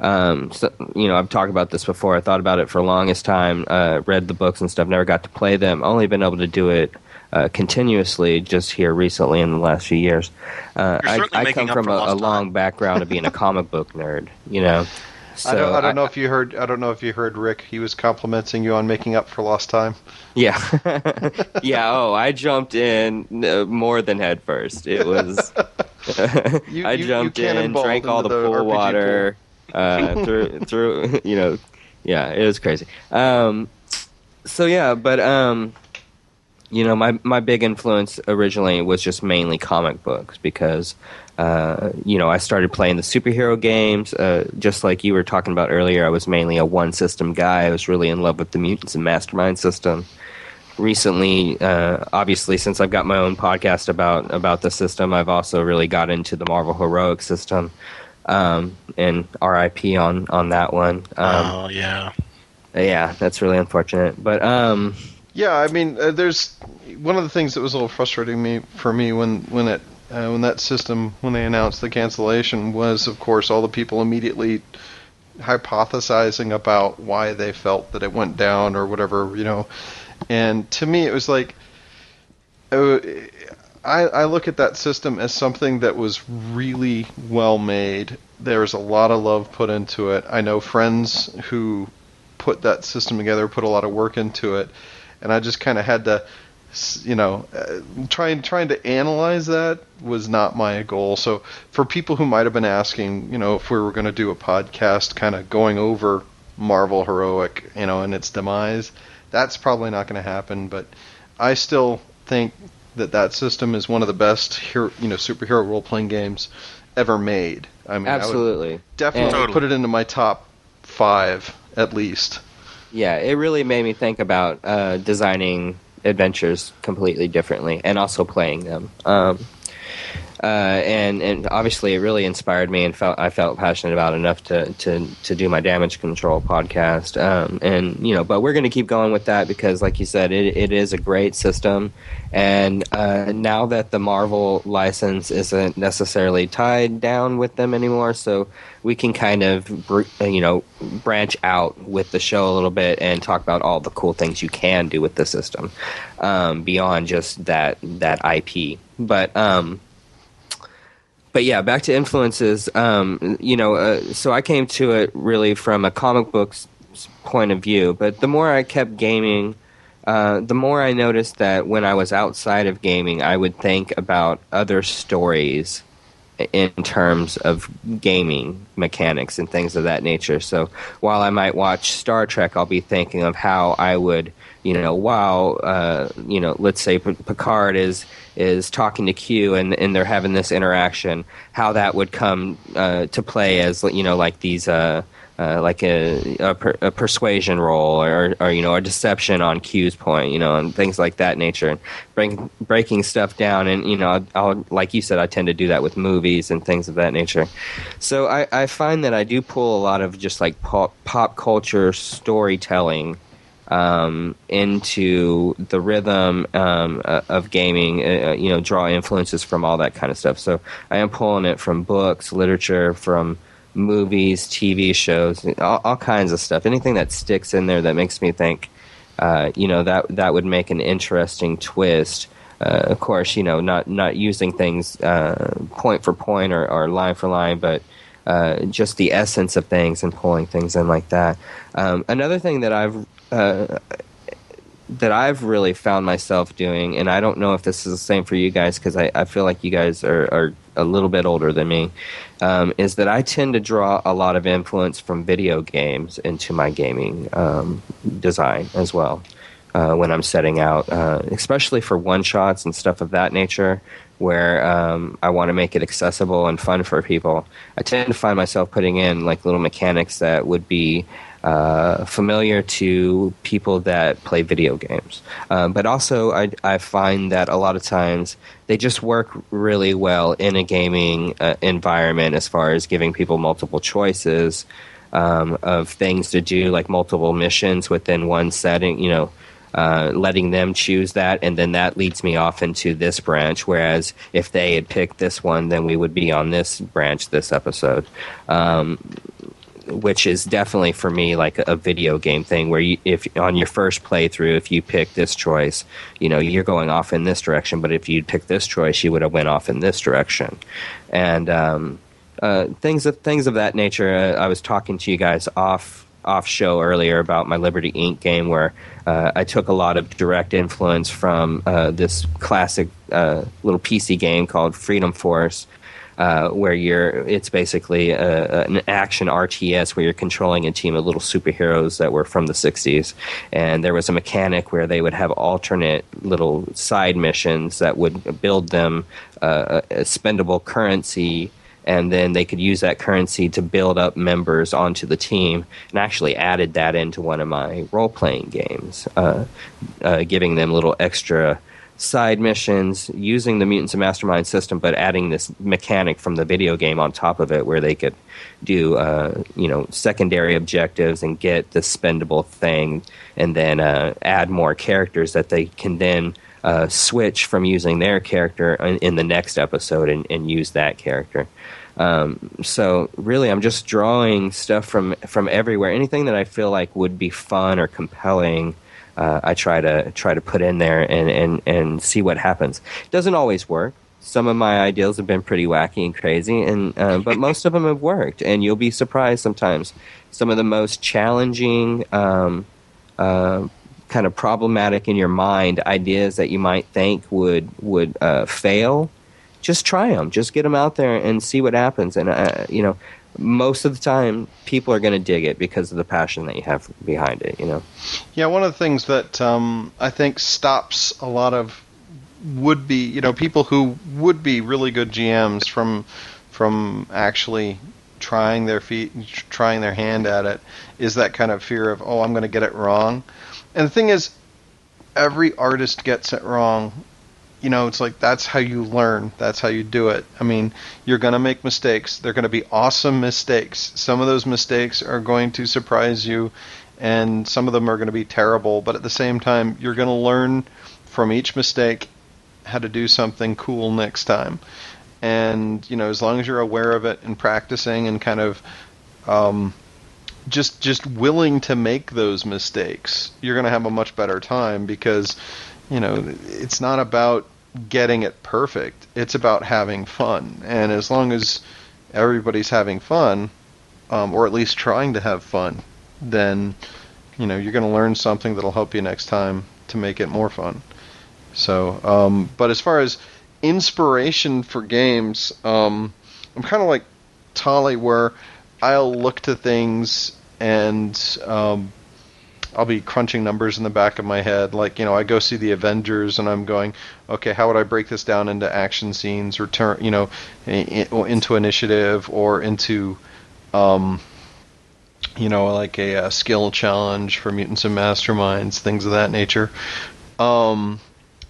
[SPEAKER 2] Um, so, you know, I've talked about this before. I thought about it for the longest time. Uh, read the books and stuff. Never got to play them. Only been able to do it uh, continuously just here recently in the last few years. Uh, I, I come from a, a long background of being a comic book nerd. You know. [laughs] So
[SPEAKER 1] I don't, I don't know if you heard. I don't know if you heard Rick. He was complimenting you on making up for lost time.
[SPEAKER 2] Yeah, [laughs] yeah. Oh, I jumped in uh, more than head first. It was. [laughs]
[SPEAKER 1] You- [laughs]
[SPEAKER 2] I
[SPEAKER 1] you- you
[SPEAKER 2] jumped in, drank all the,
[SPEAKER 1] the
[SPEAKER 2] pool
[SPEAKER 1] RPG
[SPEAKER 2] water, uh, through, through. You know, yeah, it was crazy. Um, so yeah, but um, you know, my my big influence originally was just mainly comic books because. Uh, you know, I started playing the superhero games. Uh, just like you were talking about earlier, I was mainly a one system guy. I was really in love with the Mutants and Mastermind system recently, uh, obviously, since I've got my own podcast about about the system, I've also really got into the Marvel Heroic system, um, and RIP on on that one. Um,
[SPEAKER 3] oh yeah,
[SPEAKER 2] Yeah, that's really unfortunate, but um,
[SPEAKER 1] Yeah, I mean, uh, there's one of the things that was a little frustrating me for me when when it uh, when that system when they announced the cancellation was, of course, all the people immediately hypothesizing about why they felt that it went down or whatever, you know. And to me, it was like, uh, I, I look at that system as something that was really well made. There was a lot of love put into it. I know friends who put that system together, put a lot of work into it, and I just kind of had to you know, uh, trying trying to analyze that was not my goal. So for people who might have been asking, you know, if we were going to do a podcast, kind of going over Marvel Heroic, you know, and its demise, that's probably not going to happen. But I still think that that system is one of the best hero, you know, superhero role playing games ever made. I mean,
[SPEAKER 2] absolutely,
[SPEAKER 1] definitely
[SPEAKER 3] Totally.
[SPEAKER 1] put it into my top five at least.
[SPEAKER 2] Yeah, it really made me think about uh, designing adventures completely differently and also playing them. Um, uh, and and obviously, it really inspired me, and felt I felt passionate about enough to to to do my damage control podcast. Um, and you know, but we're going to keep going with that because, like you said, it, it is a great system. And uh, now that the Marvel license isn't necessarily tied down with them anymore, so we can kind of you know branch out with the show a little bit and talk about all the cool things you can do with the system um, beyond just that that IP. But um, but yeah, back to influences. Um, you know, uh, so I came to it really from a comic books point of view. But the more I kept gaming, uh, the more I noticed that when I was outside of gaming, I would think about other stories in terms of gaming mechanics and things of that nature. So while I might watch Star Trek, I'll be thinking of how I would, you know, while uh, you know, let's say P- Picard is is talking to Q and and they're having this interaction, how that would come uh, to play as you know, like these. Uh, uh, like a, a, per, a persuasion roll or, or you know a deception on Q's point, you know, and things like that nature, and break, breaking stuff down. And you know, I'll, I'll, like you said, I tend to do that with movies and things of that nature. So I, I find that I do pull a lot of just like pop, pop culture storytelling um, into the rhythm um, uh, of gaming. Uh, you know, draw influences from all that kind of stuff. So I am pulling it from books, literature, from movies, TV shows, all, all kinds of stuff. Anything that sticks in there that makes me think, uh, you know, that that would make an interesting twist. Uh, of course, you know, not not using things uh, point for point or, or line for line, but uh, just the essence of things and pulling things in like that. Um, another thing that I've uh, that I've really found myself doing, and I don't know if this is the same for you guys because I, I feel like you guys are, are a little bit older than me, um, is that I tend to draw a lot of influence from video games into my gaming um, design as well. Uh, when I'm setting out, uh, especially for one shots and stuff of that nature, where um, I want to make it accessible and fun for people, I tend to find myself putting in like little mechanics that would be uh, familiar to people that play video games. Um, but also, I, I find that a lot of times they just work really well in a gaming uh, environment as far as giving people multiple choices um, of things to do, like multiple missions within one setting, you know. Uh, letting them choose that, and then that leads me off into this branch. Whereas if they had picked this one, then we would be on this branch this episode. Um, which is definitely for me like a, video game thing where you, if on your first playthrough if you pick this choice you know you're going off in this direction but if you'd picked this choice you would have went off in this direction. And um, uh, things of things of that nature uh, i was talking to you guys off off show earlier about my liberty inc game where uh, i took a lot of direct influence from uh, this classic uh, little pc game called freedom force uh, where you're it's basically a, an action RTS where you're controlling a team of little superheroes that were from the 60s. And there was a mechanic where they would have alternate little side missions that would build them uh, a spendable currency. And then they could use that currency to build up members onto the team, and actually added that into one of my role playing games, uh, uh, giving them little extra side missions using the Mutants and Mastermind system, but adding this mechanic from the video game on top of it, where they could do uh, you know secondary objectives and get the spendable thing, and then uh, add more characters that they can then. Uh, switch from using their character in, in the next episode and, and use that character. Um, so really, I'm just drawing stuff from from everywhere. Anything that I feel like would be fun or compelling, uh, I try to try to put in there and, and, and see what happens. It doesn't always work. Some of my ideas have been pretty wacky and crazy, and uh, but most of them have worked. And you'll be surprised sometimes. Some of the most challenging um, uh, kind of problematic in your mind ideas that you might think would would uh, fail, just try them. Just get them out there and see what happens. And uh, you know, most of the time, people are going to dig it because of the passion that you have behind it. You know.
[SPEAKER 1] Yeah, one of the things that um, I think stops a lot of would be you know people who would be really good GMs from from actually trying their feet trying their hand at it is that kind of fear of oh I'm going to get it wrong. And the thing is every artist gets it wrong. You know, it's like that's how you learn. That's how you do it. I mean, you're going to make mistakes. They're going to be awesome mistakes. Some of those mistakes are going to surprise you and some of them are going to be terrible, but at the same time you're going to learn from each mistake how to do something cool next time. And you know, as long as you're aware of it and practicing and kind of um, just just willing to make those mistakes, you're going to have a much better time because you know it's not about getting it perfect. It's about having fun. And as long as everybody's having fun, um, or at least trying to have fun, then you know you're going to learn something that'll help you next time to make it more fun. So, um, but as far as inspiration for games, um, I'm kind of like Tolly, where I'll look to things and um, I'll be crunching numbers in the back of my head. Like, you know, I go see the Avengers and I'm going, okay, how would I break this down into action scenes or turn, you know, into initiative or into, um, you know, like a, a, skill challenge for mutants and masterminds, things of that nature. Um,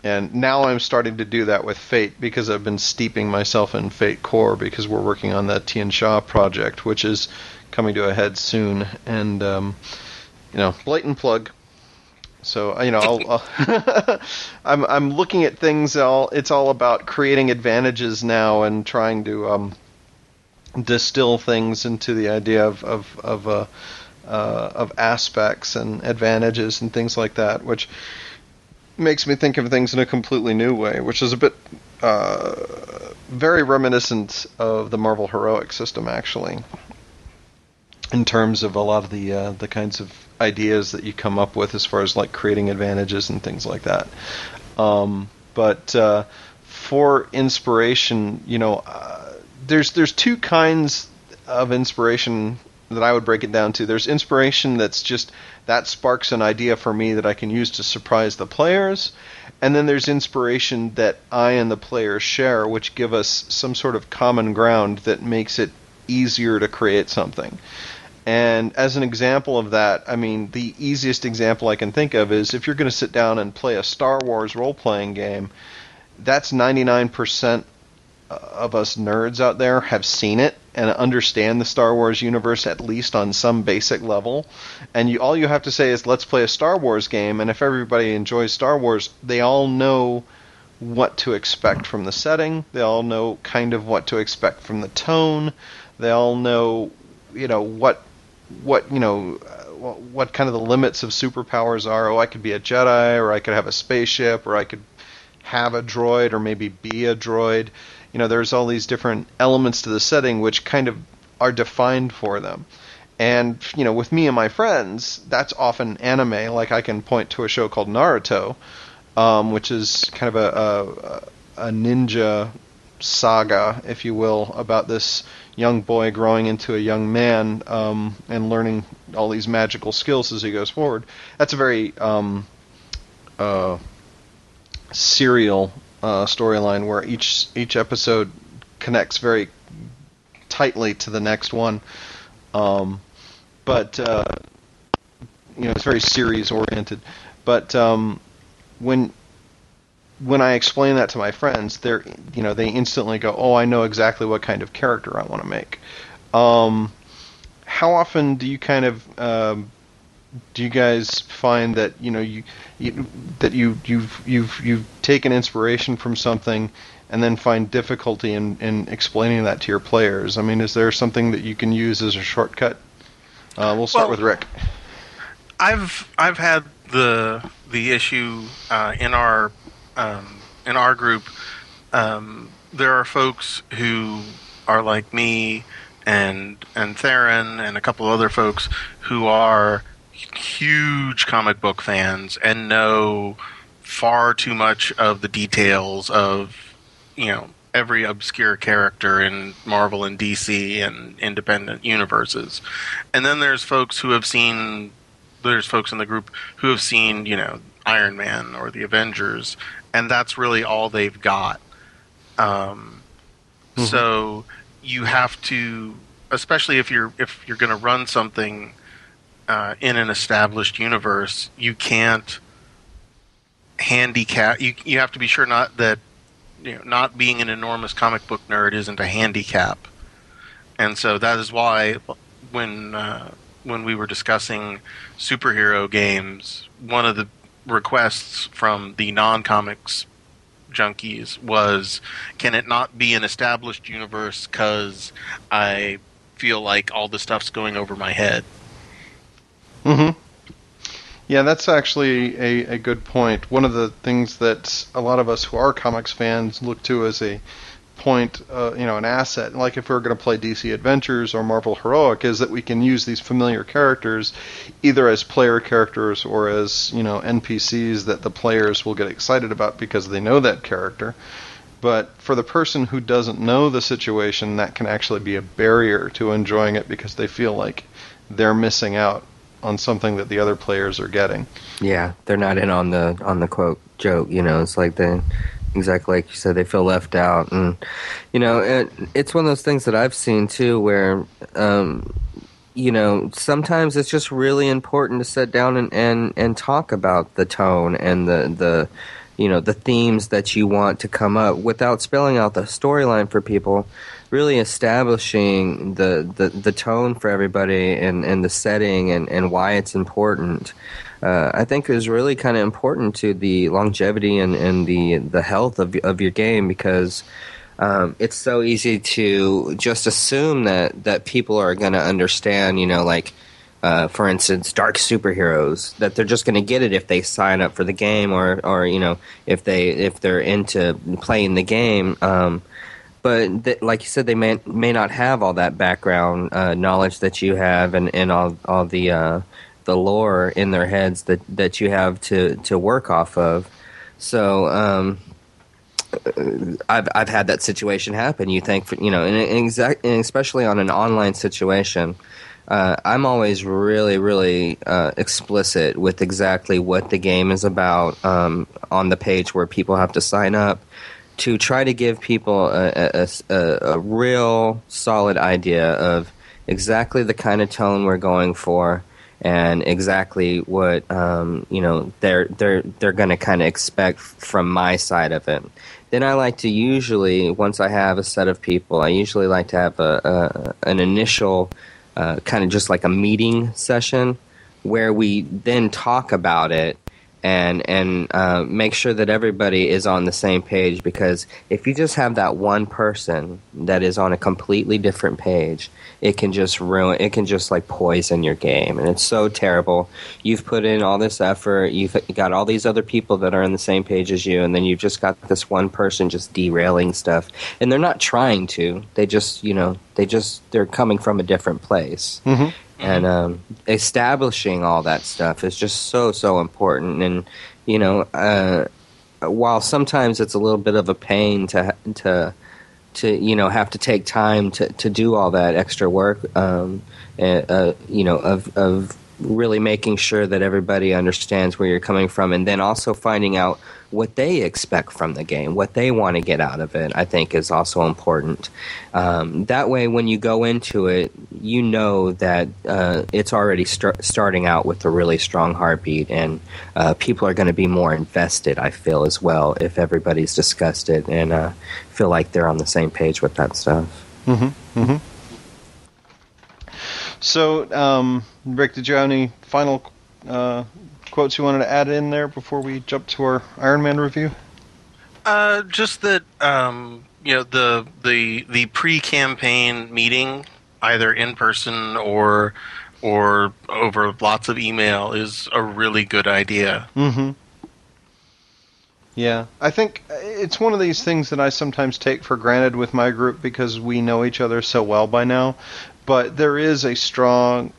[SPEAKER 1] and now I'm starting to do that with Fate because I've been steeping myself in Fate Core because we're working on that Tian Xia project, which is coming to a head soon. And um, you know, blatant plug. So you know, I'll, I'll [laughs] I'm I'm looking at things. All it's all about creating advantages now and trying to um, distill things into the idea of of of, uh, uh, of aspects and advantages and things like that, which makes me think of things in a completely new way, which is a bit uh, very reminiscent of the Marvel heroic system, actually, in terms of a lot of the uh, the kinds of ideas that you come up with as far as like creating advantages and things like that. Um, but uh, for inspiration, you know, uh, there's there's two kinds of inspiration that I would break it down to. There's inspiration that's just that sparks an idea for me that I can use to surprise the players. And then there's inspiration that I and the players share, which give us some sort of common ground that makes it easier to create something. And as an example of that, I mean, the easiest example I can think of is if you're going to sit down and play a Star Wars role playing game, that's 99% of us nerds out there have seen it and understand the Star Wars universe at least on some basic level. And you, all you have to say is, let's play a Star Wars game. And if everybody enjoys Star Wars, they all know what to expect from the setting. They all know kind of what to expect from the tone. They all know, you know, what what you know what kind of the limits of superpowers are. Oh, I could be a Jedi, or I could have a spaceship, or I could have a droid, or maybe be a droid you know, there's all these different elements to the setting which kind of are defined for them. And you know, with me and my friends, that's often anime. Like I can point to a show called Naruto, um, which is kind of a, a, a ninja saga, if you will, about this young boy growing into a young man um, and learning all these magical skills as he goes forward. That's a very um, uh, serial uh, storyline where each each episode connects very tightly to the next one. Um, but uh, you know, it's very series oriented. But um, when when I explain that to my friends, they're you know they instantly go, "Oh, I know exactly what kind of character I want to make." Um, how often do you kind of um, do you guys find that you know you, you, that you you've you've you've taken inspiration from something and then find difficulty in, in explaining that to your players? I mean, is there something that you can use as a shortcut? Uh, we'll start well, with Rick.
[SPEAKER 3] I've I've had the the issue uh, in our um, in our group. Um, there are folks who are like me and and Theron and a couple other folks who are huge comic book fans and know far too much of the details of you know every obscure character in Marvel and DC and independent universes. And then there's folks who have seen there's folks in the group who have seen, you know, Iron Man or the Avengers, and that's really all they've got. Um, mm-hmm. So you have to, especially if you're if you're going to run something uh, in an established universe, you can't handicap. You you have to be sure not that you know, not being an enormous comic book nerd isn't a handicap, and so that is why when uh, when we were discussing superhero games, one of the requests from the non-comics junkies was, "Can it not be an established universe? Because I feel like all the stuff's going over my head."
[SPEAKER 1] Hmm. Yeah, that's actually a, a good point. One of the things that a lot of us who are comics fans look to as a point, uh, you know, an asset, like if we are going to play DC Adventures or Marvel Heroic, is that we can use these familiar characters either as player characters or as, you know, NPCs that the players will get excited about because they know that character. But for the person who doesn't know the situation, that can actually be a barrier to enjoying it because they feel like they're missing out on something that the other players are getting.
[SPEAKER 2] Yeah, they're not in on the on the quote joke. You know, it's like they exactly like you said they feel left out, and you know, it, it's one of those things that I've seen too, where. Um, you know, sometimes it's just really important to sit down and, and, and talk about the tone and the, the you know the themes that you want to come up without spelling out the storyline for people really establishing the, the, the tone for everybody and, and the setting and, and why it's important, uh, I think is really kind of important to the longevity and, and the, the health of, of your game because um, it's so easy to just assume that, that people are going to understand, you know, like, uh, for instance, dark superheroes, that they're just going to get it if they sign up for the game or, or you know, if they if they're into playing the game. Um, but th- like you said, they may may not have all that background uh, knowledge that you have, and, and all all the uh, the lore in their heads that, that you have to, to work off of. So um, I've I've had that situation happen. You think you know, and, exact, and especially on an online situation. Uh, I'm always really, really uh, explicit with exactly what the game is about um, on the page where people have to sign up to try to give people a, a, a, a, real solid idea of exactly the kind of tone we're going for and exactly what um, you know they're they're they're going to kind of expect from my side of it. Then I like to usually once I have a set of people, I usually like to have a, an initial uh, kind of just like a meeting session where we then talk about it and and uh, make sure that everybody is on the same page because if you just have that one person that is on a completely different page it can just ruin it can just like poison your game and it's so terrible. You've put in all this effort you've got all these other people that are on the same page as you and then you've just got this one person just derailing stuff. And they're not trying to they just you know they just they're coming from a different place. Mm-hmm and um, establishing all that stuff is just so so important. And you know, uh, while sometimes it's a little bit of a pain to to to you know have to take time to, to do all that extra work, um, uh, you know, of of really making sure that everybody understands where you're coming from, and then also finding out what they expect from the game, what they want to get out of it, I think is also important. Um, that way, when you go into it, you know that uh, it's already start, starting out with a really strong heartbeat, and uh, people are going to be more invested, I feel, as well, if everybody's discussed it and uh, feel like they're on the same page with that stuff.
[SPEAKER 1] Mm-hmm. Mm-hmm. So, um, Rick, did you have any final uh, quotes you wanted to add in there before we jump to our Iron Man review?
[SPEAKER 3] Uh, just that um, you know the the the pre-campaign meeting, either in person or or over lots of email, is a really good idea.
[SPEAKER 1] Mm-hmm. Yeah, I think it's one of these things that I sometimes take for granted with my group because we know each other so well by now. But there is a strong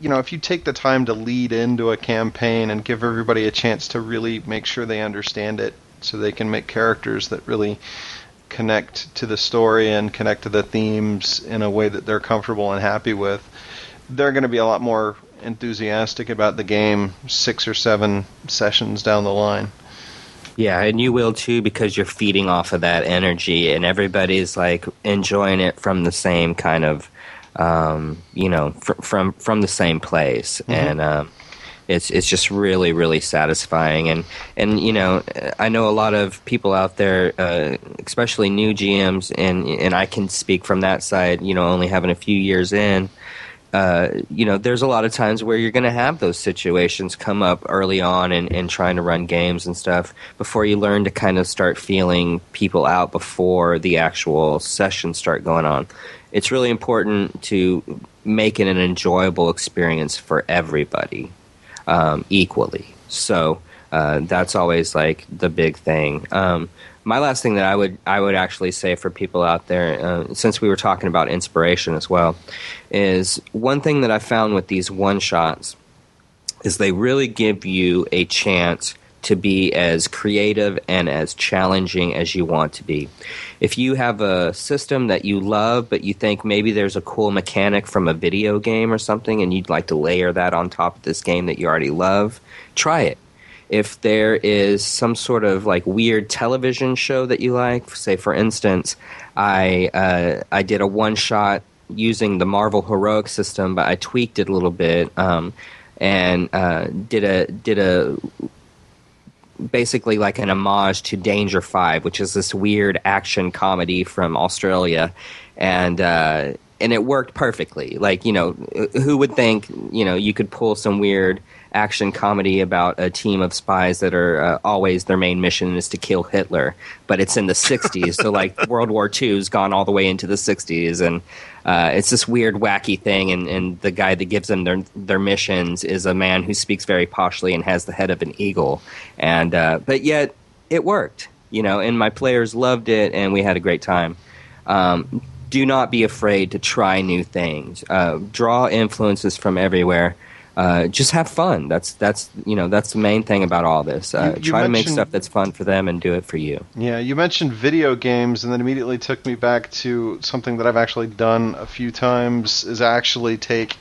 [SPEAKER 1] you know, if you take the time to lead into a campaign and give everybody a chance to really make sure they understand it, so they can make characters that really connect to the story and connect to the themes in a way that they're comfortable and happy with, they're going to be a lot more enthusiastic about the game six or seven sessions down the line.
[SPEAKER 2] Yeah, and you will too because you're feeding off of that energy, and everybody's like enjoying it from the same kind of, um, you know, fr- from from the same place, mm-hmm. and um, it's it's just really really satisfying. And and you know, I know a lot of people out there, uh, especially new GMs, and and I can speak from that side. You know, only having a few years in. Uh, you know, there's a lot of times where you're going to have those situations come up early on and, and trying to run games and stuff before you learn to kind of start feeling people out before the actual sessions start going on. It's really important to make it an enjoyable experience for everybody um, equally. So uh, that's always like the big thing. Um, my last thing that I would I would actually say for people out there, uh, since we were talking about inspiration as well, is one thing that I found with these one shots is they really give you a chance to be as creative and as challenging as you want to be. If you have a system that you love, but you think maybe there's a cool mechanic from a video game or something, and you'd like to layer that on top of this game that you already love, try it if there is some sort of like weird television show that you like, say for instance, I uh, I did a one shot using the Marvel heroic system, but I tweaked it a little bit um, and uh, did a did a basically like an homage to Danger Five, which is this weird action comedy from Australia, and uh, and it worked perfectly. Like you know, who would think you know you could pull some weird action comedy about a team of spies that are uh, always their main mission is to kill Hitler, but it's in the 60s. so like [laughs] World War II's gone all the way into the 60s, and uh, it's this weird, wacky thing. And, and the guy that gives them their their missions is a man who speaks very poshly and has the head of an eagle. And uh, but yet it worked, you know. And my players loved it, and we had a great time. Um, do not be afraid to try new things. Uh, draw influences from everywhere uh, just have fun. That's that's you know that's the main thing about all this. Uh, you, you try to make stuff that's fun for them and do it for you.
[SPEAKER 1] Yeah, you mentioned video games, and then immediately took me back to something that I've actually done a few times. Is actually take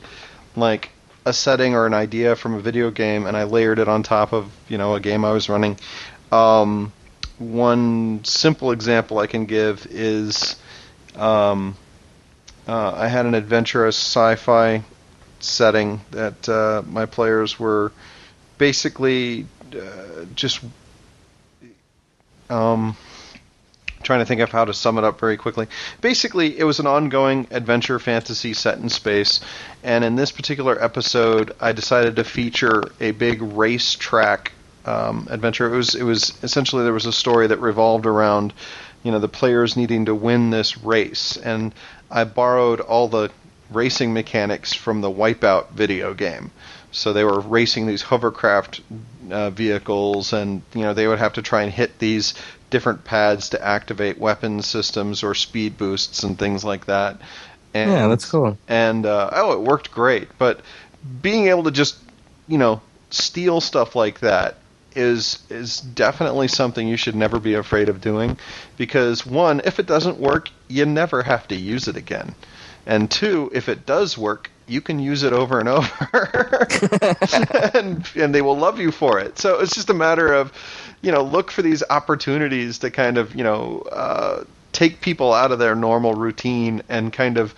[SPEAKER 1] like a setting or an idea from a video game, and I layered it on top of you know a game I was running. Um, one simple example I can give is um, uh, I had an adventurous sci-fi setting that uh, my players were basically uh, just um, trying to think of how to sum it up very quickly. Basically, it was an ongoing adventure fantasy set in space, and in this particular episode, I decided to feature a big racetrack um, adventure. It was it was essentially there was a story that revolved around you know the players needing to win this race, and I borrowed all the racing mechanics from the Wipeout video game. So they were racing these hovercraft uh, vehicles, and you know they would have to try and hit these different pads to activate weapon systems or speed boosts and things like that.
[SPEAKER 2] And, yeah, that's cool.
[SPEAKER 1] And uh, oh, it worked great. But being able to just you know steal stuff like that is is definitely something you should never be afraid of doing because one if it doesn't work you never have to use it again and two, if it does work, you can use it over and over, [laughs] and, and they will love you for it. So it's just a matter of, you know, look for these opportunities to kind of, you know, uh, take people out of their normal routine and kind of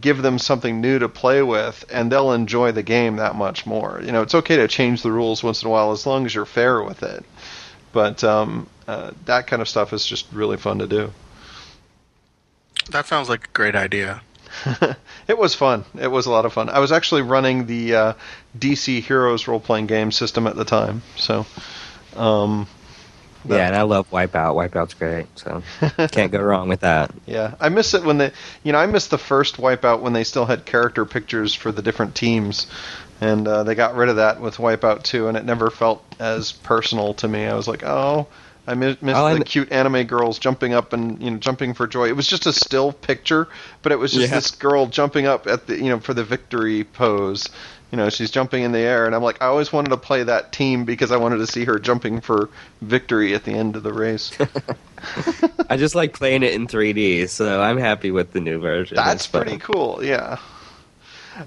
[SPEAKER 1] give them something new to play with, and they'll enjoy the game that much more. You know, it's okay to change the rules once in a while as long as you're fair with it. But um, uh, that kind of stuff is just really fun to do.
[SPEAKER 3] That sounds like a great idea. [laughs]
[SPEAKER 1] it was fun. It was a lot of fun. I was actually running the uh, DC Heroes role playing game system at the time, so. Um,
[SPEAKER 2] yeah, and I love Wipeout. Wipeout's great, so [laughs] can't go wrong with that.
[SPEAKER 1] Yeah, I miss it when they, you know, I miss the first Wipeout when they still had character pictures for the different teams, and uh, they got rid of that with Wipeout 2, and it never felt as personal to me. I was like, oh, I mi- missed
[SPEAKER 2] Oh,
[SPEAKER 1] the cute anime girls jumping up and you know jumping for joy. It was just a still picture, but it was just
[SPEAKER 2] Yeah.
[SPEAKER 1] this girl jumping up at the you know for the victory pose. You know, she's jumping in the air, and I'm like, I always wanted to play that team because I wanted to see her jumping for victory at the end of the race. [laughs] [laughs]
[SPEAKER 2] I just like playing it in 3D, so I'm happy with the new version.
[SPEAKER 1] That's pretty cool, yeah.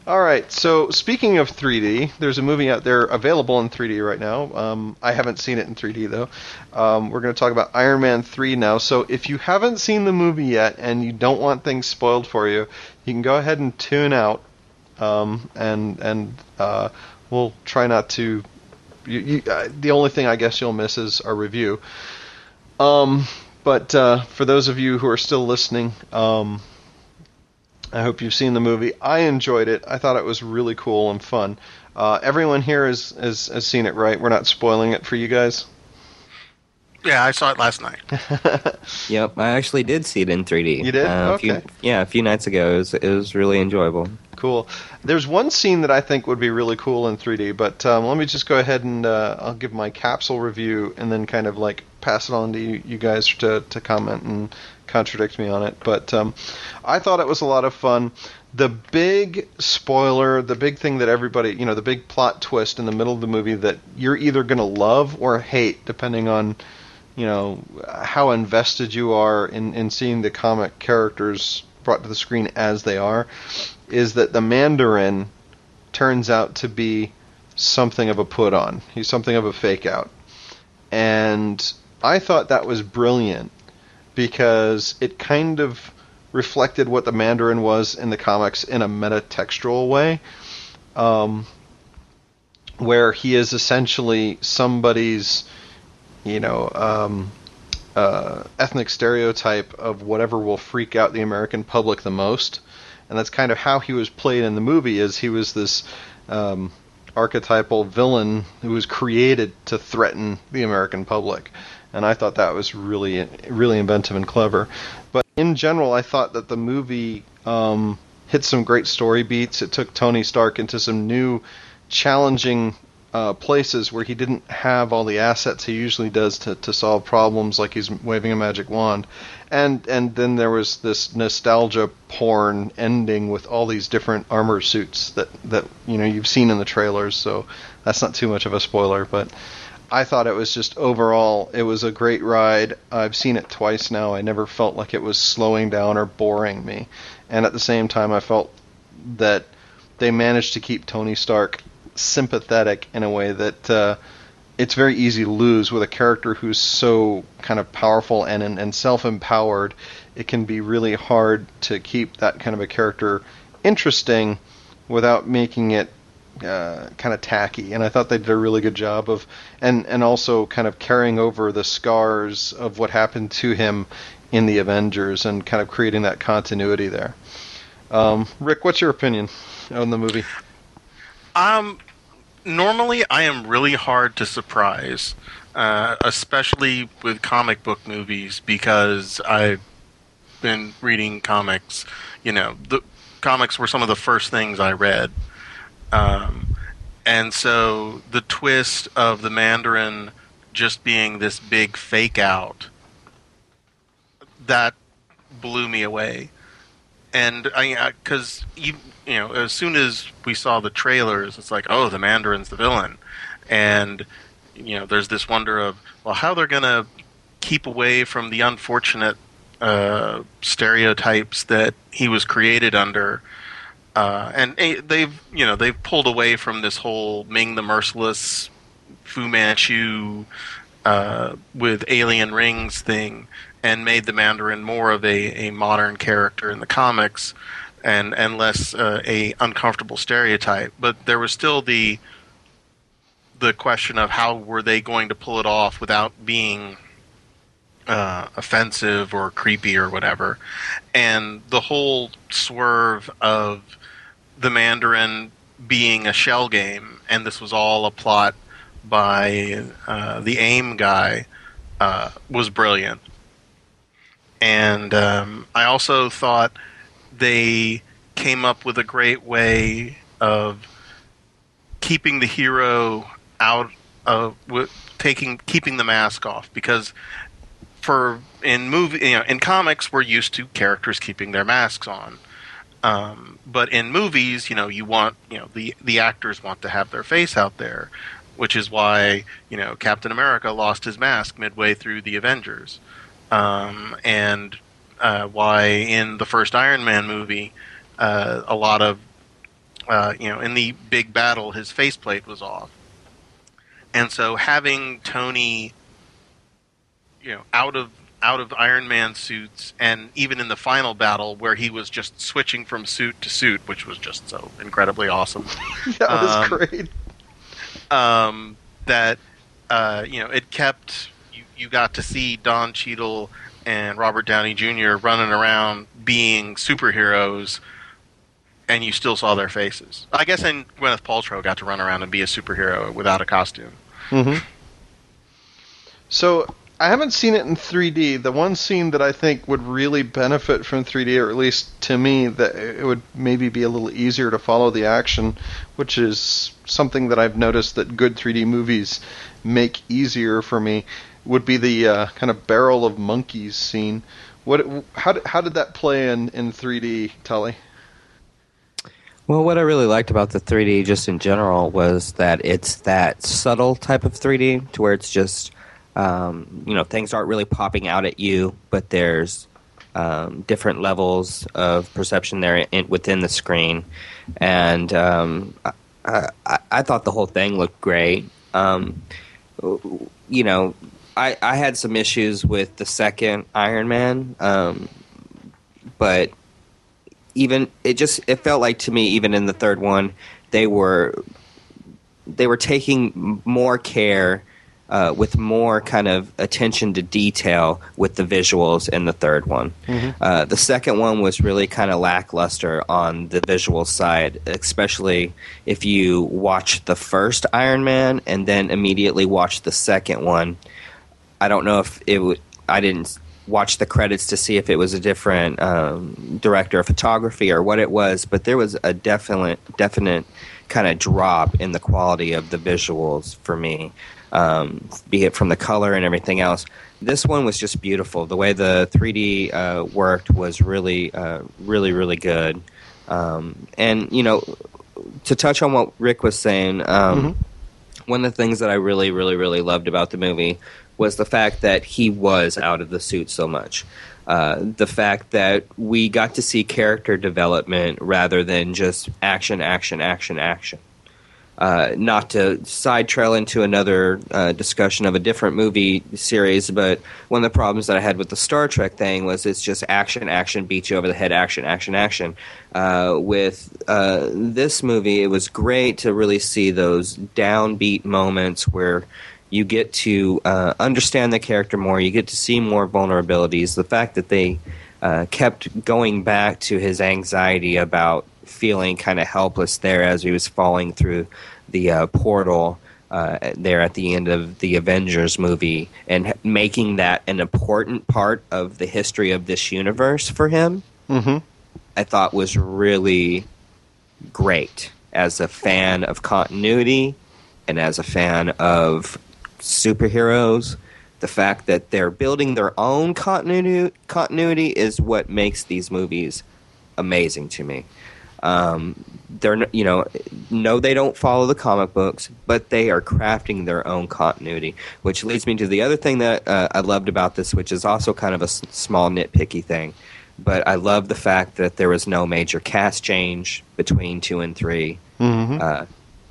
[SPEAKER 1] All right, so speaking of 3D, there's a movie out there available in 3D right now. Um, I haven't seen it in 3D though. Um, we're going to talk about Iron Man 3 now. So if you haven't seen the movie yet and you don't want things spoiled for you, you can go ahead and tune out, um, and and uh, we'll try not to. You, you, uh, the only thing I guess you'll miss is our review. Um, but uh, for those of you who are still listening, um, I hope you've seen the movie. I enjoyed it. I thought it was really cool and fun. Uh, everyone here has, has has seen it, right? We're not spoiling it for you guys.
[SPEAKER 3] Yeah, I saw it last night. [laughs]
[SPEAKER 2] Yep, I actually did see it in 3D.
[SPEAKER 1] You did?
[SPEAKER 2] Uh, a few-
[SPEAKER 1] Okay.
[SPEAKER 2] yeah, a few nights ago. It was, it was really enjoyable.
[SPEAKER 1] Cool. There's one scene that I think would be really cool in 3D, but um, let me just go ahead and uh, I'll give my capsule review and then kind of like pass it on to you, you guys to, to comment and contradict me on it. But um, I thought it was a lot of fun. The big spoiler, the big thing that everybody, you know, the big plot twist in the middle of the movie that you're either going to love or hate, depending on, you know, how invested you are in, in seeing the comic characters brought to the screen as they are, is that the Mandarin turns out to be something of a put on. He's something of a fake out. And I thought that was brilliant because it kind of reflected what the Mandarin was in the comics in a metatextual way, um, where he is essentially somebody's, you know, um, uh, ethnic stereotype of whatever will freak out the American public the most, and that's kind of how he was played in the movie. Is he was this um, archetypal villain who was created to threaten the American public, and I thought that was really really inventive and clever. But in general, I thought that the movie um, hit some great story beats. It took Tony Stark into some new, challenging uh, places where he didn't have all the assets he usually does to, to solve problems, like he's waving a magic wand. And and then there was this nostalgia porn ending with all these different armor suits that, that you know you've seen in the trailers. So that's not too much of a spoiler, but. I thought it was just overall, it was a great ride. I've seen it twice now. I never felt like it was slowing down or boring me. And at the same time, I felt that they managed to keep Tony Stark sympathetic in a way that uh, it's very easy to lose with a character who's so kind of powerful and, and, self empowered. It can be really hard to keep that kind of a character interesting without making it uh, kind of tacky, and I thought they did a really good job of, and and also kind of carrying over the scars of what happened to him in the Avengers, and kind of creating that continuity there. Um, Rick, what's your opinion on the movie?
[SPEAKER 3] Um, normally I am really hard to surprise, uh, especially with comic book movies because I've been reading comics. You know, the comics were some of the first things I read. Um, and so the twist of the Mandarin just being this big fake out that blew me away. And I, because you, you know, as soon as we saw the trailers, it's like, oh, the Mandarin's the villain, and you know, there's this wonder of, well, how they're gonna keep away from the unfortunate uh, stereotypes that he was created under. Uh, and they've, you know, they've pulled away from this whole Ming the Merciless, Fu Manchu, uh, with alien rings thing, and made the Mandarin more of a, a modern character in the comics, and and less uh, a uncomfortable stereotype. But there was still the the question of how were they going to pull it off without being uh, offensive or creepy or whatever. And the whole swerve of the Mandarin being a shell game, and this was all a plot by uh, the AIM guy, uh, was brilliant. And um, I also thought they came up with a great way of keeping the hero out of with taking keeping the mask off because for in movie you know in comics we're used to characters keeping their masks on. Um, but in movies, you know, you want you know the the actors want to have their face out there, which is why you know Captain America lost his mask midway through the Avengers, um, and uh, why in the first Iron Man movie, uh, a lot of uh, you know in the big battle his faceplate was off, and so having Tony, you know, out of out of Iron Man suits, and even in the final battle where he was just switching from suit to suit, which was just so incredibly awesome. [laughs]
[SPEAKER 1] that was
[SPEAKER 3] Um,
[SPEAKER 1] great.
[SPEAKER 3] um, that uh, you know it kept you, you got to see Don Cheadle and Robert Downey Jr. running around being superheroes, and you still saw their faces. I guess and Gwyneth Paltrow got to run around and be a superhero without a costume.
[SPEAKER 1] hmm So I haven't seen it in 3D. The one scene that I think would really benefit from 3D, or at least to me, that it would maybe be a little easier to follow the action, which is something that I've noticed that good 3D movies make easier for me, would be the uh, kind of barrel of monkeys scene. What? How did, how did that play in in 3D, Tolly?
[SPEAKER 2] Well, what I really liked about the 3D just in general was that it's that subtle type of 3D to where it's just, um, you know, things aren't really popping out at you, but there's um, different levels of perception there in, within the screen. And um, I, I, I thought the whole thing looked great. Um, you know, I, I had some issues with the second Iron Man, um, but even it just it felt like to me even in the third one they were they were taking more care uh, with more kind of attention to detail with the visuals in the third one. Uh, the second one was really kind of lackluster on the visual side, especially if you watch the first Iron Man and then immediately watch the second one. I don't know if it would. I didn't watch the credits to see if it was a different um, director of photography or what it was, but there was a definite, definite kind of drop in the quality of the visuals for me, um, be it from the color and everything else. This one was just beautiful. The way the 3D uh, worked was really, uh, really, really good. Um, and you know, to touch on what Rick was saying, um, one of the things that I really, really, really loved about the movie was the fact that he was out of the suit so much. Uh, the fact that we got to see character development rather than just action, action, action, action. Uh, not to side trail into another uh, discussion of a different movie series, but one of the problems that I had with the Star Trek thing was it's just action, action, beat you over the head, action, action, action. Uh, with uh, this movie, it was great to really see those downbeat moments where you get to uh, understand the character more, you get to see more vulnerabilities. The fact that they uh, kept going back to his anxiety about feeling kind of helpless there as he was falling through the uh, portal uh, there at the end of the Avengers movie and making that an important part of the history of this universe for him,
[SPEAKER 1] Mm-hmm.
[SPEAKER 2] I thought was really great as a fan of continuity and as a fan of superheroes. The fact that they're building their own continuity continuity is what makes these movies amazing to me. Um, they're you know no they don't follow the comic books, but they are crafting their own continuity, which leads me to the other thing that uh, I loved about this, which is also kind of a s- small nitpicky thing, but I love the fact that there was no major cast change between two and 3
[SPEAKER 1] Mm-hmm.
[SPEAKER 2] uh,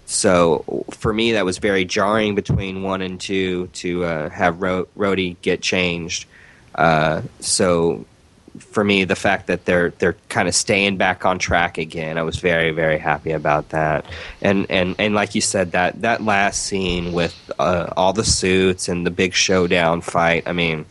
[SPEAKER 2] so for me, that was very jarring between one and two to uh, have Ro- Rhodey get changed. Uh, so for me, the fact that they're they're kind of staying back on track again, I was very very happy about that. And and and like you said, that that last scene with uh, all the suits and the big showdown fight. I mean,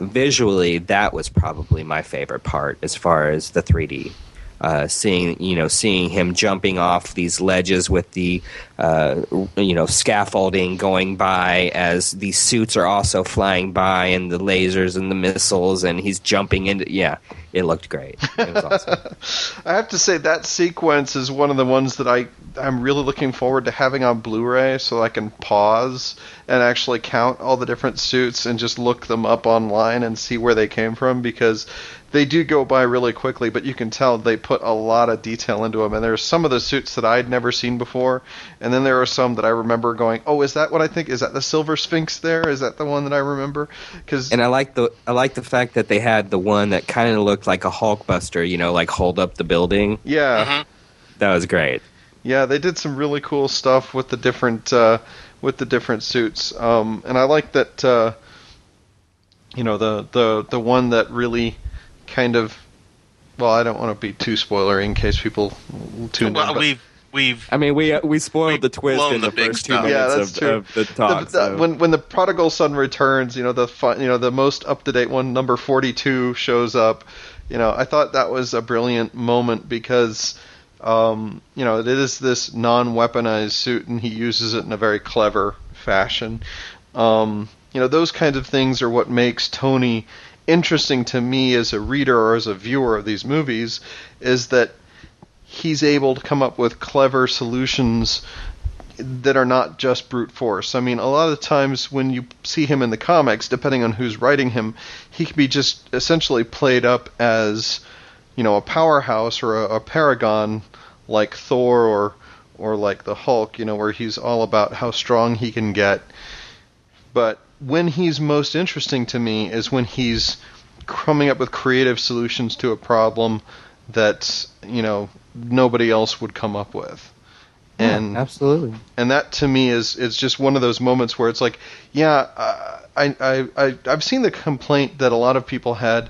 [SPEAKER 2] visually, that was probably my favorite part as far as the 3D uh, seeing you know seeing him jumping off these ledges with the uh, you know, scaffolding going by as these suits are also flying by, and the lasers and the missiles, and he's jumping into. Yeah, it looked great. It was awesome. [laughs]
[SPEAKER 1] I have to say that sequence is one of the ones that I I'm really looking forward to having on Blu-ray, so I can pause and actually count all the different suits and just look them up online and see where they came from because they do go by really quickly, but you can tell they put a lot of detail into them. And there's some of the suits that I'd never seen before, and then there are some that I remember going, "Oh, is that what I think? Is that the Silver Sphinx? There is that the one that I remember?" Because
[SPEAKER 2] and I like the I like the fact that they had the one that kind of looked like a Hulkbuster, you know, like hold up the building.
[SPEAKER 1] yeah,
[SPEAKER 3] Mhm.
[SPEAKER 2] That was great.
[SPEAKER 1] yeah, they did some really cool stuff with the different uh, with the different suits. Um, and I like that. Uh, you know, the the the one that really kind of. Well, I don't want to be too spoilery in case people tune
[SPEAKER 3] Well,
[SPEAKER 1] in. but-
[SPEAKER 3] we've we've
[SPEAKER 2] I mean, we uh, we spoiled the twist in the,
[SPEAKER 3] the big
[SPEAKER 2] first two
[SPEAKER 3] stuff.
[SPEAKER 2] minutes
[SPEAKER 1] Yeah, that's
[SPEAKER 2] of,
[SPEAKER 1] true.
[SPEAKER 2] of the
[SPEAKER 1] The-
[SPEAKER 2] talk.
[SPEAKER 1] the-
[SPEAKER 2] so-
[SPEAKER 1] when when the prodigal son returns, you know the fun, you know the most up to date one, number forty two, shows up. You know, I thought that was a brilliant moment because, um, you know, it is this non weaponized suit, and he uses it in a very clever fashion. Um, you know, those kinds of things are what makes Tony interesting to me as a reader or as a viewer of these movies. Is that he's able to come up with clever solutions that are not just brute force. I mean, a lot of times when you see him in the comics, depending on who's writing him, he can be just essentially played up as, you know, a powerhouse or a, a paragon like Thor or or like the Hulk, you know, where he's all about how strong he can get. But when he's most interesting to me is when he's coming up with creative solutions to a problem that, you know, nobody else would come up with. And
[SPEAKER 2] absolutely.
[SPEAKER 1] and that to me is is just one of those moments where it's like, yeah, I I I I've seen the complaint that a lot of people had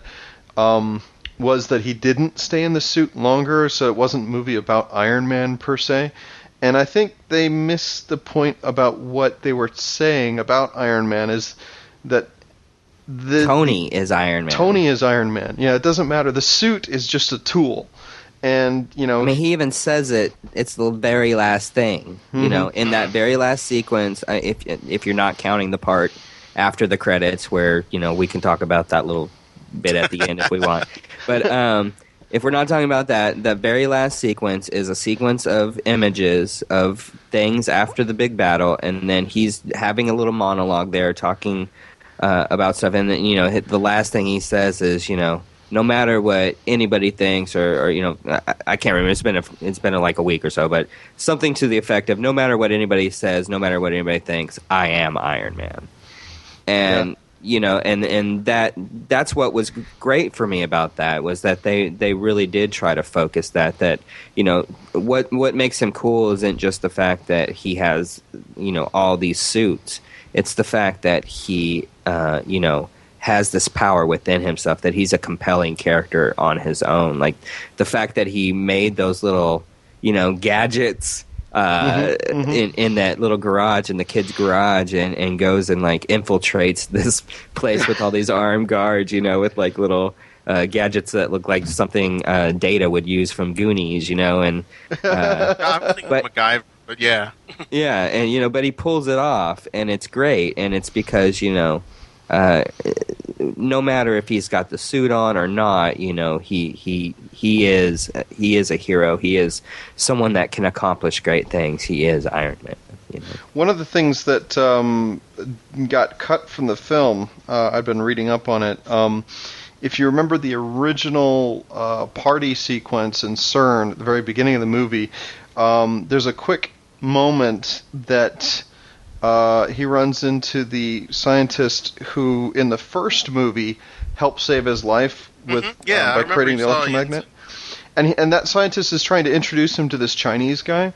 [SPEAKER 1] um, was that he didn't stay in the suit longer, so it wasn't a movie about Iron Man per se. And I think they missed the point about what they were saying about Iron Man is that the
[SPEAKER 2] Tony is Iron Man.
[SPEAKER 1] Tony is Iron Man. Yeah, it doesn't matter. The suit is just a tool. And you know,
[SPEAKER 2] I mean, he even says it. It's the very last thing, you
[SPEAKER 1] Mhm.
[SPEAKER 2] know, in that very last sequence. uh, If if you're not counting the part after the credits, where you know we can talk about that little bit at the end if we want, [laughs] but um, if we're not talking about that, that very last sequence is a sequence of images of things after the big battle, and then he's having a little monologue there, talking uh, about stuff, and then you know the last thing he says is, you know, no matter what anybody thinks, or, or you know, I, I can't remember. It's been a, it's been a, like a week or so, but something to the effect of, no matter what anybody says, no matter what anybody thinks, I am Iron Man, and. You know, and and that that's what was great for me about that was that they they really did try to focus that that you know what what makes him cool isn't just the fact that he has you know all these suits. It's the fact that he uh, you know has this power within himself that he's a compelling character on his own. Like the fact that he made those little you know gadgets uh, in in that little garage in the kid's garage and, and goes and like infiltrates [laughs] this place with all these armed guards you know with like little uh, gadgets that look like something uh, Data would use from Goonies, you know, and uh, [laughs]
[SPEAKER 3] I'm thinking
[SPEAKER 2] But-
[SPEAKER 3] MacGyver, but yeah,
[SPEAKER 2] yeah, and you know, but he pulls it off, and it's great, and it's because you know, uh, no matter if he's got the suit on or not, you know, he he he is he is a hero. He is someone that can accomplish great things. He is Iron Man. You know?
[SPEAKER 1] One of the things that um, got cut from the film, uh, I've been reading up on it. Um, if you remember the original uh, party sequence in CERN at the very beginning of the movie, um, there's a quick moment that uh, he runs into the scientist who, in the first movie, helped save his life with
[SPEAKER 3] Mhm. Yeah,
[SPEAKER 1] um, by creating the electromagnet. And he, and that scientist is trying to introduce him to this Chinese guy.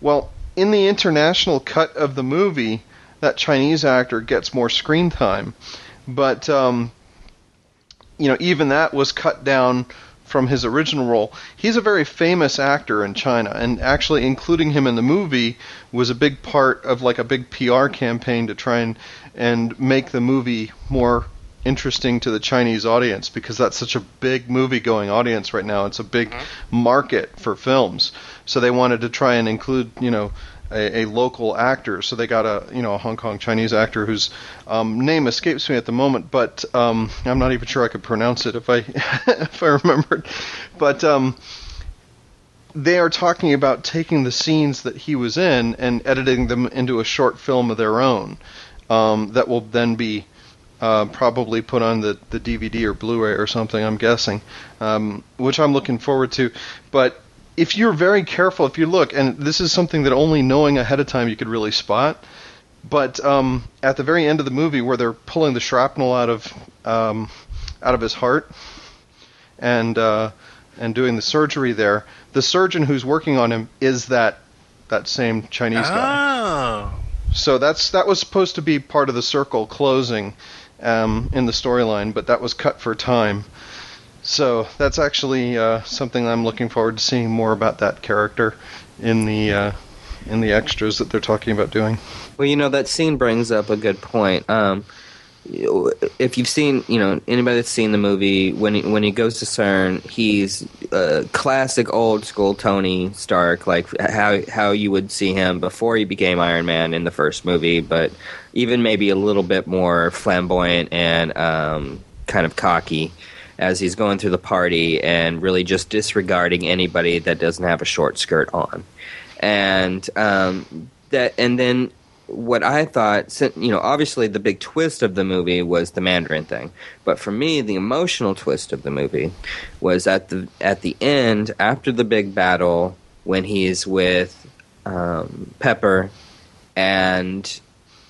[SPEAKER 1] Well, in the international cut of the movie, that Chinese actor gets more screen time, but um, you know even that was cut down from his original role. He's a very famous actor in China, and actually including him in the movie was a big part of like a big PR campaign to try and and make the movie more interesting to the Chinese audience because that's such a big movie going audience right now. It's a big mm-hmm. market for films. So they wanted to try and include, you know, a, a local actor. So they got a you know a Hong Kong Chinese actor whose um, name escapes me at the moment, but um, I'm not even sure I could pronounce it if I [laughs] if I remembered. But um, they are talking about taking the scenes that he was in and editing them into a short film of their own um, that will then be uh, probably put on the, the DVD or Blu-ray or something. I'm guessing, um, which I'm looking forward to. But if you're very careful, if you look, and this is something that only knowing ahead of time you could really spot. But um, at the very end of the movie, where they're pulling the shrapnel out of um, out of his heart, and uh, and doing the surgery there, the surgeon who's working on him is that that same Chinese guy.
[SPEAKER 3] Oh.
[SPEAKER 1] So that's that was supposed to be part of the circle closing um, in the storyline, but that was cut for time. So that's actually uh, something I'm looking forward to seeing more about that character in the uh, in the extras that they're talking about doing.
[SPEAKER 2] Well, you know that scene brings up a good point. Um, if you've seen, you know, anybody that's seen the movie, when he, when he goes to CERN, he's a classic old school Tony Stark, like how how you would see him before he became Iron Man in the first movie, but even maybe a little bit more flamboyant and um, kind of cocky as he's going through the party and really just disregarding anybody that doesn't have a short skirt on, and um, that and then what I thought, you know, obviously the big twist of the movie was the Mandarin thing, but for me, the emotional twist of the movie was at the at the end after the big battle when he's with um, Pepper and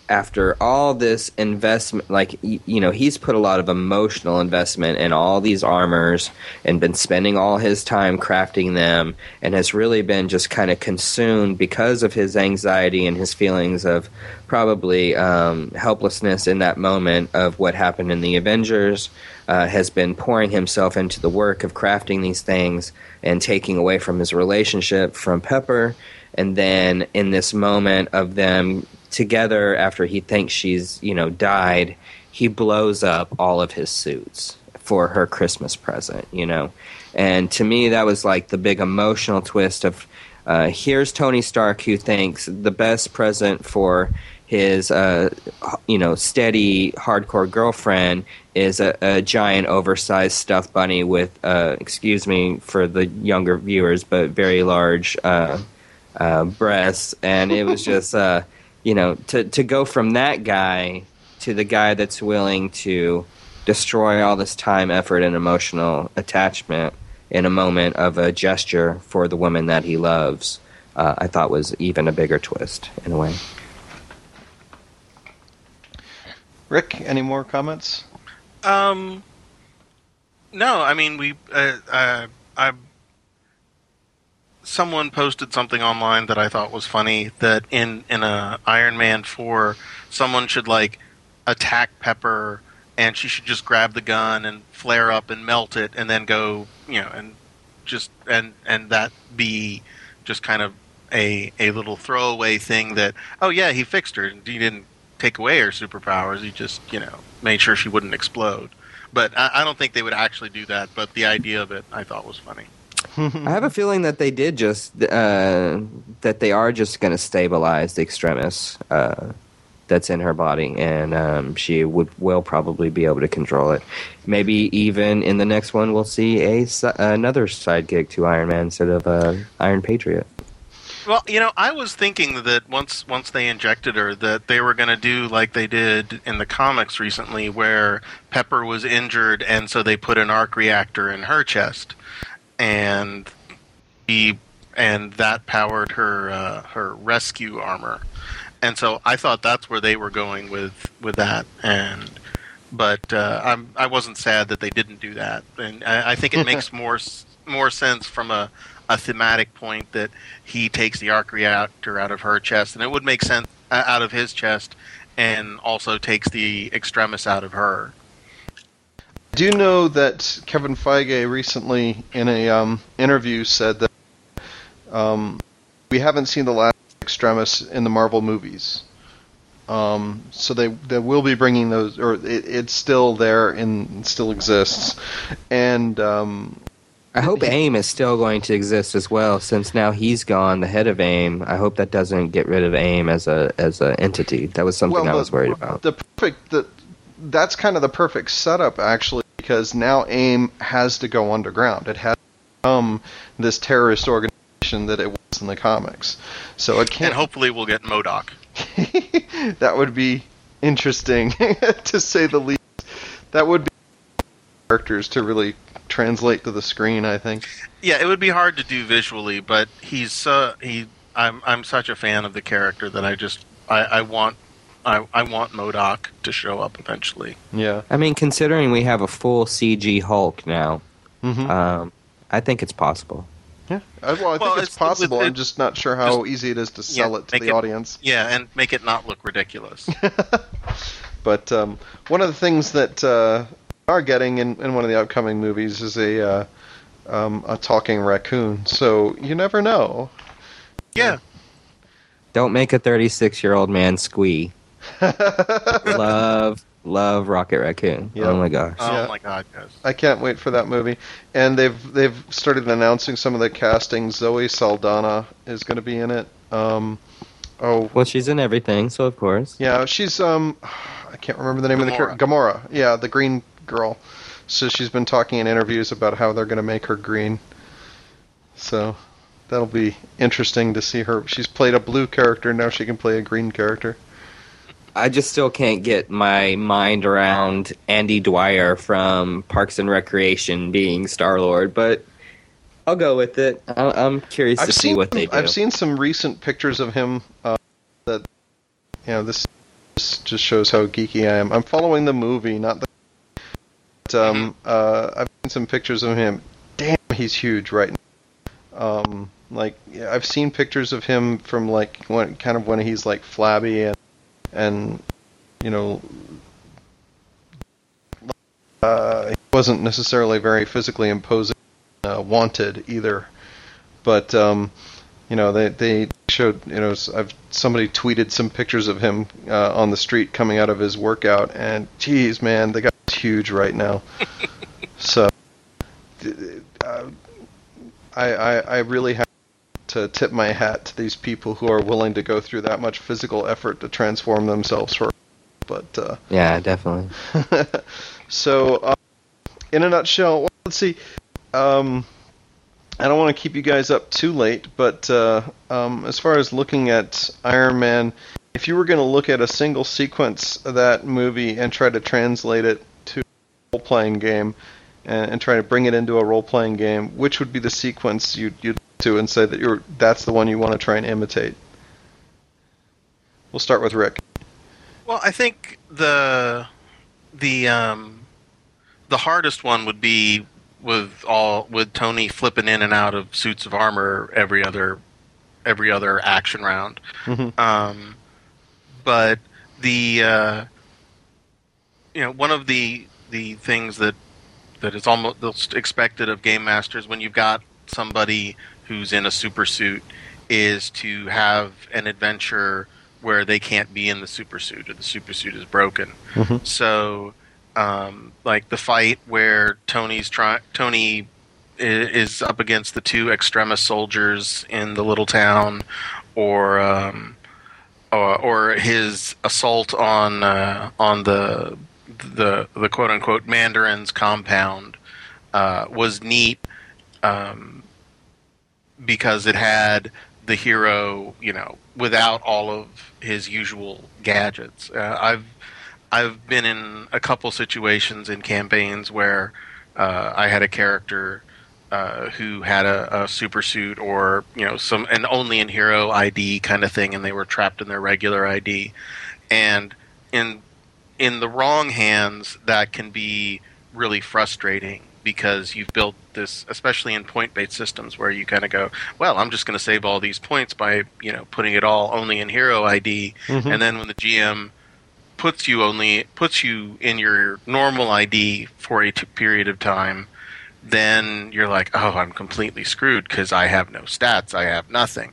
[SPEAKER 2] after all this investment, like you know, he's put a lot of emotional investment in all these armors and been spending all his time crafting them, and has really been just kind of consumed because of his anxiety and his feelings of probably um, helplessness in that moment of what happened in the Avengers. Uh, has been pouring himself into the work of crafting these things and taking away from his relationship from Pepper. And then in this moment of them together after he thinks she's you know died he blows up all of his suits for her christmas present you know? And to me that was like the big emotional twist of uh, here's tony stark who thinks the best present for his uh, you know steady hardcore girlfriend is a, a, giant oversized stuffed bunny with uh, excuse me for the younger viewers but very large uh, uh, breasts. And it was just uh, you know, to to go from that guy to the guy that's willing to destroy all this time, effort, and emotional attachment in a moment of a gesture for the woman that he loves, uh, I thought was even a bigger twist in a way.
[SPEAKER 1] Rick, any more comments?
[SPEAKER 3] Um, no, I mean we. Uh, uh, I someone posted something online that I thought was funny that in in a Iron Man 4 someone should like attack Pepper and she should just grab the gun and flare up and melt it and then go, you know, and just and and that be just kind of a a little throwaway thing that oh yeah, he fixed her. And he didn't take away her superpowers. He just, you know, made sure she wouldn't explode. But I, I don't think they would actually do that, but the idea of it I thought was funny.
[SPEAKER 2] I have a feeling that they did just uh, that they are just going to stabilize the extremis uh, that's in her body, and um, she would will probably be able to control it. Maybe even in the next one, we'll see a another sidekick to Iron Man instead of uh, Iron Patriot.
[SPEAKER 3] Well, you know, I was thinking that once once they injected her, that they were going to do like they did in the comics recently, where Pepper was injured, and so they put an arc reactor in her chest and he and that powered her uh, her rescue armor. And so I thought that's where they were going with with that. And but uh, I'm I wasn't sad that they didn't do that. And I, I think it [laughs] makes more more sense from a a thematic point that he takes the arc reactor out of her chest, and it would make sense out of his chest, and also takes the extremis out of her
[SPEAKER 1] do know that Kevin Feige recently, in a um, interview, said that um, we haven't seen the last Extremis in the Marvel movies. Um, so they they will be bringing those, or it, it's still there and still exists. And um,
[SPEAKER 2] I hope AIM is still going to exist as well, since now he's gone, the head of AIM. I hope that doesn't get rid of AIM as a as an entity. That was something I
[SPEAKER 1] the-
[SPEAKER 2] was worried about.
[SPEAKER 1] The perfect the, that's kind of the perfect setup actually because now AIM has to go underground. It has to become this terrorist organization that it was in the comics. So it can't.
[SPEAKER 3] And hopefully we'll get MODOK. [laughs]
[SPEAKER 1] that would be interesting [laughs] to say the least. That would be characters to really translate to the screen. I think.
[SPEAKER 3] Yeah, it would be hard to do visually, but he's uh, he. I'm I'm such a fan of the character that I just I, I want I, I want MODOK to show up eventually.
[SPEAKER 1] Yeah.
[SPEAKER 2] I mean, considering we have a full CG Hulk now,
[SPEAKER 1] hmm
[SPEAKER 2] um, I think it's possible.
[SPEAKER 1] yeah. I, well, I
[SPEAKER 3] Well,
[SPEAKER 1] think it's,
[SPEAKER 3] it's-
[SPEAKER 1] possible.
[SPEAKER 3] it-
[SPEAKER 1] I'm just not sure how easy it is to sell
[SPEAKER 3] yeah,
[SPEAKER 1] it to the
[SPEAKER 3] it-
[SPEAKER 1] audience.
[SPEAKER 3] Yeah, and make it not look ridiculous. [laughs]
[SPEAKER 1] But um, one of the things that uh, we are getting in, in one of the upcoming movies is a uh, um, a talking raccoon. So you never know.
[SPEAKER 3] yeah,
[SPEAKER 2] Don't make a 36 year old man squee. [laughs] love, love Rocket Raccoon.
[SPEAKER 1] Yep.
[SPEAKER 2] Oh my gosh.
[SPEAKER 3] oh
[SPEAKER 1] Yeah.
[SPEAKER 3] my god, yes.
[SPEAKER 1] I can't wait for that movie. And they've they've started announcing some of the casting. Zoe Saldana is going to be in it. Um, oh
[SPEAKER 2] Well, she's in everything, so of course.
[SPEAKER 1] yeah, she's um [sighs] I can't remember the name of the character. Gamora. Yeah, the green girl. So she's been talking in interviews about how they're going to make her green. So that'll be interesting to see her. She's played a blue character, now she can play a green character.
[SPEAKER 2] I just still can't get my mind around Andy Dwyer from Parks and Recreation being Star Lord, but I'll go with it. I- I'm curious to see what they do.
[SPEAKER 1] I've seen some recent pictures of him. Uh, that you know, this, this just shows how geeky I am. I'm following the movie, not the. But, um, uh, I've seen some pictures of him. Damn, he's huge right now. Um, like yeah, I've seen pictures of him from like when kind of when he's like flabby and and you know. Uh, he wasn't necessarily very physically imposing, uh, wanted either but um, you know they they showed you know I've somebody tweeted some pictures of him uh, on the street coming out of his workout, and geez, man, the guy's huge right now. [laughs] so uh, I, I I really have to tip my hat to these people who are willing to go through that much physical effort to transform themselves for. But uh,
[SPEAKER 2] yeah, definitely. [laughs]
[SPEAKER 1] so, uh, in a nutshell, well, let's see. Um, I don't want to keep you guys up too late, but uh, um, as far as looking at Iron Man, if you were going to look at a single sequence of that movie and try to translate it to a role-playing game and, and try to bring it into a role-playing game, which would be the sequence you'd, you'd to and say that you're that's the one you want to try and imitate? We'll start with Rick.
[SPEAKER 3] Well, I think the the um, the hardest one would be with all with Tony flipping in and out of suits of armor every other every other action round.
[SPEAKER 1] Mhm.
[SPEAKER 3] Um, but the uh, you know one of the the things that that is almost expected of game masters when you've got somebody who's in a super suit is to have an adventure where they can't be in the super suit or the super suit is broken.
[SPEAKER 1] Mhm.
[SPEAKER 3] So, um, like the fight where Tony's trying, Tony is up against the two extremis soldiers in the little town, or um, or, or his assault on uh, on the the the quote unquote Mandarin's compound uh, was neat um, because it had the hero, you know, without all of his usual gadgets. Uh, I've I've been in a couple situations in campaigns where uh, I had a character uh, who had a, a super suit or you know some an only in hero ID kind of thing, and they were trapped in their regular ID, and in in the wrong hands that can be really frustrating because you've built this especially in point based systems where you kind of go well i'm just going to save all these points by you know putting it all only in hero id
[SPEAKER 1] Mhm.
[SPEAKER 3] and then when the gm puts you only puts you in your normal id for a t- period of time then you're like oh i'm completely screwed because i have no stats i have nothing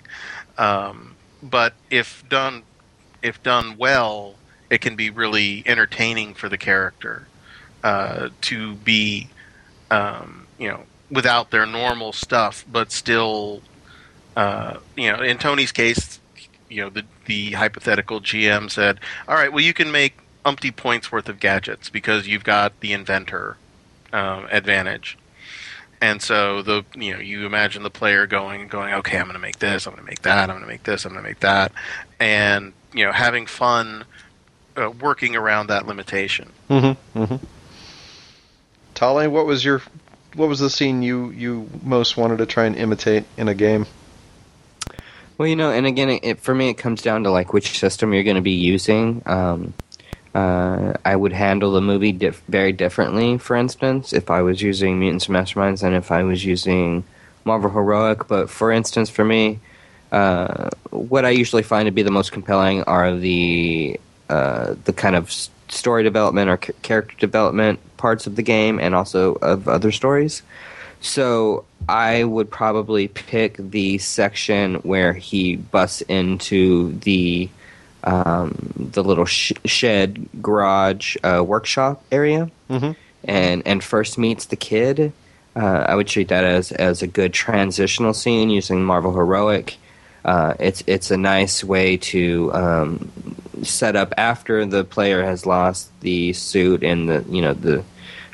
[SPEAKER 3] um, but if done if done well it can be really entertaining for the character uh, to be, um, you know, without their normal stuff, but still, uh, you know, in Tony's case, you know, the the hypothetical GM said, "All right, well, you can make umpty points worth of gadgets because you've got the inventor um, advantage." And so the you know you imagine the player going going okay I'm going to make this I'm going to make that I'm going to make this I'm going to make that and you know having fun uh, working around that limitation.
[SPEAKER 1] Mm-hmm. Mm-hmm. Tolly, what was your what was the scene you you most wanted to try and imitate in a game?
[SPEAKER 2] Well, you know, and again, it, for me, it comes down to like which system you're going to be using. Um, uh, I would handle the movie dif- very differently, for instance, if I was using Mutants and Masterminds than if I was using Marvel Heroic. But for instance, for me, uh, what I usually find to be the most compelling are the uh, the kind of story development or character development parts of the game, and also of other stories. So I would probably pick the section where he busts into the um, the little sh- shed garage uh, workshop area,
[SPEAKER 1] mm-hmm.
[SPEAKER 2] and and first meets the kid. Uh, I would treat that as as a good transitional scene using Marvel Heroic. Uh, it's it's a nice way to um, set up after the player has lost the suit and the you know the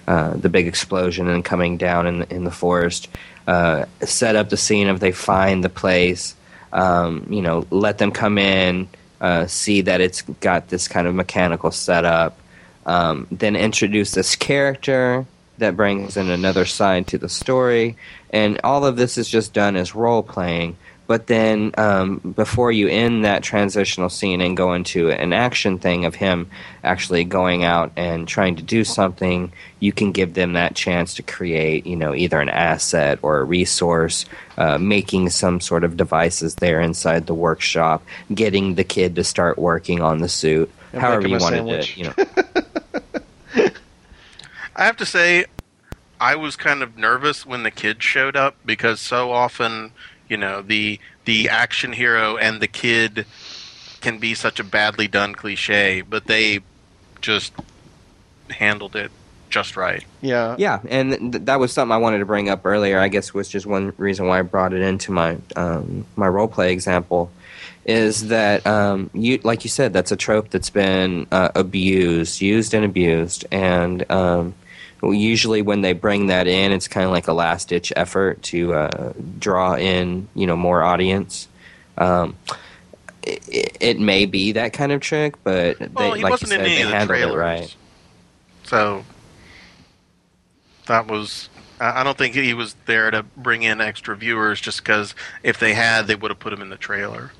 [SPEAKER 2] uh, the big explosion and coming down in the, in the forest. Uh, set up the scene of they find the place. Um, you know, let them come in uh, see that it's got this kind of mechanical setup. Um, then introduce this character that brings in another side to the story, and all of this is just done as role playing. But then, um, before you end that transitional scene and go into an action thing of him actually going out and trying to do something, you can give them that chance to create, you know, either an asset or a resource, uh, making some sort of devices there inside the workshop, getting the kid to start working on the suit,
[SPEAKER 1] And
[SPEAKER 2] however you
[SPEAKER 1] want a
[SPEAKER 2] wanted
[SPEAKER 1] sandwich.
[SPEAKER 2] to, you know. [laughs]
[SPEAKER 3] I have to say, I was kind of nervous when the kid showed up because so often, you know, the the action hero and the kid can be such a badly done cliche, but they just handled it just right.
[SPEAKER 1] Yeah.
[SPEAKER 2] Yeah, and th- that was something I wanted to bring up earlier. I guess was just one reason why I brought it into my um, my role play example. Is that um, you like you said that's a trope that's been uh, abused, used and abused, and um, usually when they bring that in, it's kind of like a last ditch effort to uh, draw in you know more audience. Um, it, it may be that kind of trick, but they,
[SPEAKER 3] Well,
[SPEAKER 2] like you said, they handled
[SPEAKER 3] trailers,
[SPEAKER 2] it right.
[SPEAKER 3] so that was. I I don't think he was there to bring in extra viewers, just because if they had, they would have put him in the trailer.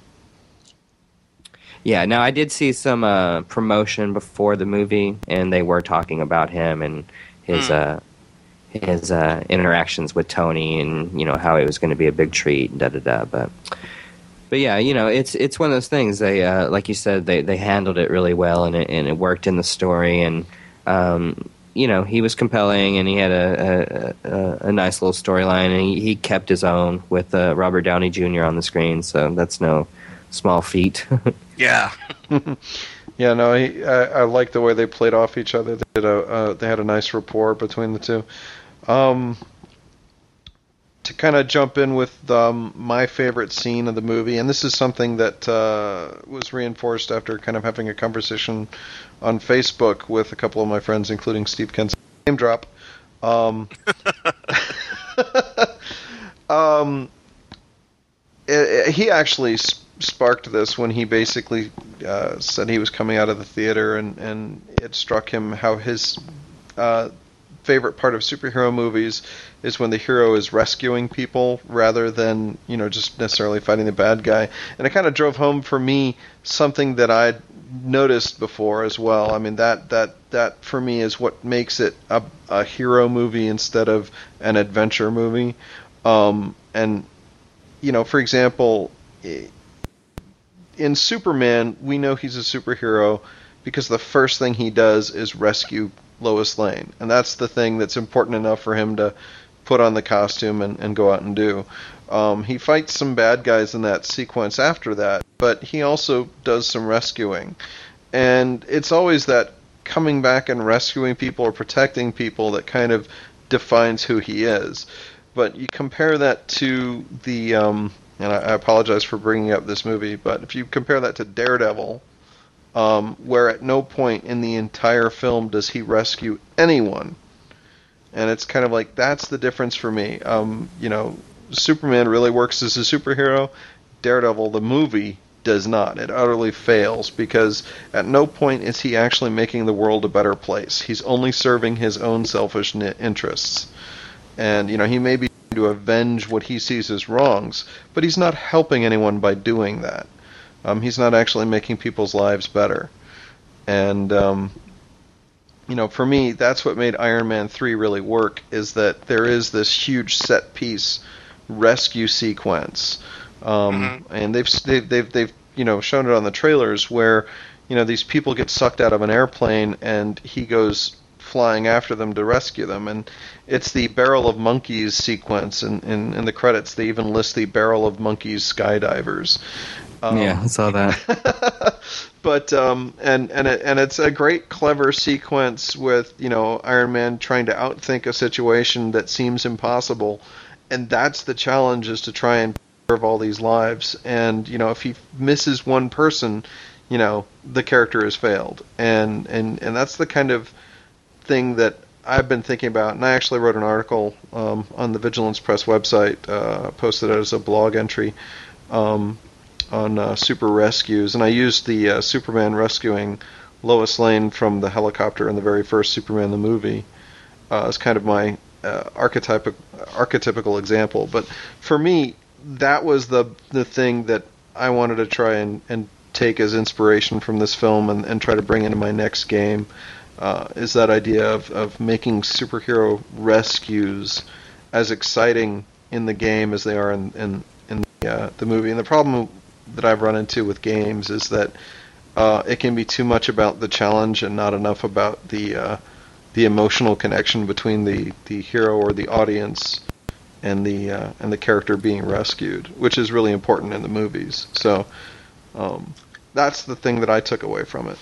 [SPEAKER 2] Yeah, now I did see some uh, promotion before the movie, and they were talking about him and his
[SPEAKER 3] Hmm.
[SPEAKER 2] uh, his uh, interactions with Tony, and you know how it was going to be a big treat, and da da da. But but yeah, you know it's it's one of those things. They uh, like you said, they they handled it really well, and it and it worked in the story, and um, you know he was compelling, and he had a a, a, a nice little storyline, and he, he kept his own with uh, Robert Downey Jr. on the screen, so that's no small feat. [laughs]
[SPEAKER 3] Yeah, [laughs]
[SPEAKER 1] Yeah, no, he, I, I like the way they played off each other. They did a, uh, they had a nice rapport between the two. Um, to kind of jump in with um, my favorite scene of the movie, and this is something that uh, was reinforced after kind of having a conversation on Facebook with a couple of my friends, including Steve Kenson name drop. Um, [laughs] um, it, it- he actually s- sparked this when he basically uh, said he was coming out of the theater, and, and it struck him how his uh, favorite part of superhero movies is when the hero is rescuing people rather than you know just necessarily fighting the bad guy. And it kind of drove home for me something that I'd noticed before as well. I mean that that that for me is what makes it a, a hero movie instead of an adventure movie. Um, and you know, for example, i- in Superman, we know he's a superhero because the first thing he does is rescue Lois Lane, and that's the thing that's important enough for him to put on the costume and, and go out and do. Um, he fights some bad guys in that sequence after that, but he also does some rescuing, and it's always that coming back and rescuing people or protecting people that kind of defines who he is. but you compare that to the, um, and I, I apologize for bringing up this movie, but if you compare that to Daredevil, um, where at no point in the entire film does he rescue anyone, and it's kind of like that's the difference for me. Um, you know, Superman really works as a superhero. Daredevil, the movie, does not. It utterly fails because at no point is he actually making the world a better place. He's only serving his own selfish interests. And, you know, he may be to avenge what he sees as wrongs, but he's not helping anyone by doing that. Um, he's not actually making people's lives better. And, um, you know, for me, that's what made Iron Man 3 really work, is that there is this huge set piece rescue sequence um, mm-hmm. And they've, they've they've they've you know shown it on the trailers where you know these people get sucked out of an airplane and he goes flying after them to rescue them. And it's the barrel of monkeys sequence in, in, in the credits. They even list the barrel of monkeys skydivers.
[SPEAKER 2] Um, yeah i saw that. [laughs]
[SPEAKER 1] But um, and and it, and it's a great clever sequence with you know iron man trying to outthink a situation that seems impossible. And that's the challenge is to try and of all these lives, and you know if he misses one person, you know the character has failed, and and and that's the kind of thing that I've been thinking about, and I actually wrote an article um, on the Vigilance Press website, uh, posted it as a blog entry um, on uh, super rescues, and I used the uh, Superman rescuing Lois Lane from the helicopter in the very first Superman the movie uh, as kind of my uh, archetypical archetypical example. But for me, that was the the thing that I wanted to try and, and take as inspiration from this film and, and try to bring into my next game uh, is that idea of, of making superhero rescues as exciting in the game as they are in in, in the, uh, the movie. And the problem that I've run into with games is that uh, it can be too much about the challenge and not enough about the uh, the emotional connection between the, the hero or the audience and the uh, and the character being rescued, which is really important in the movies. So um, that's the thing that I took away from it.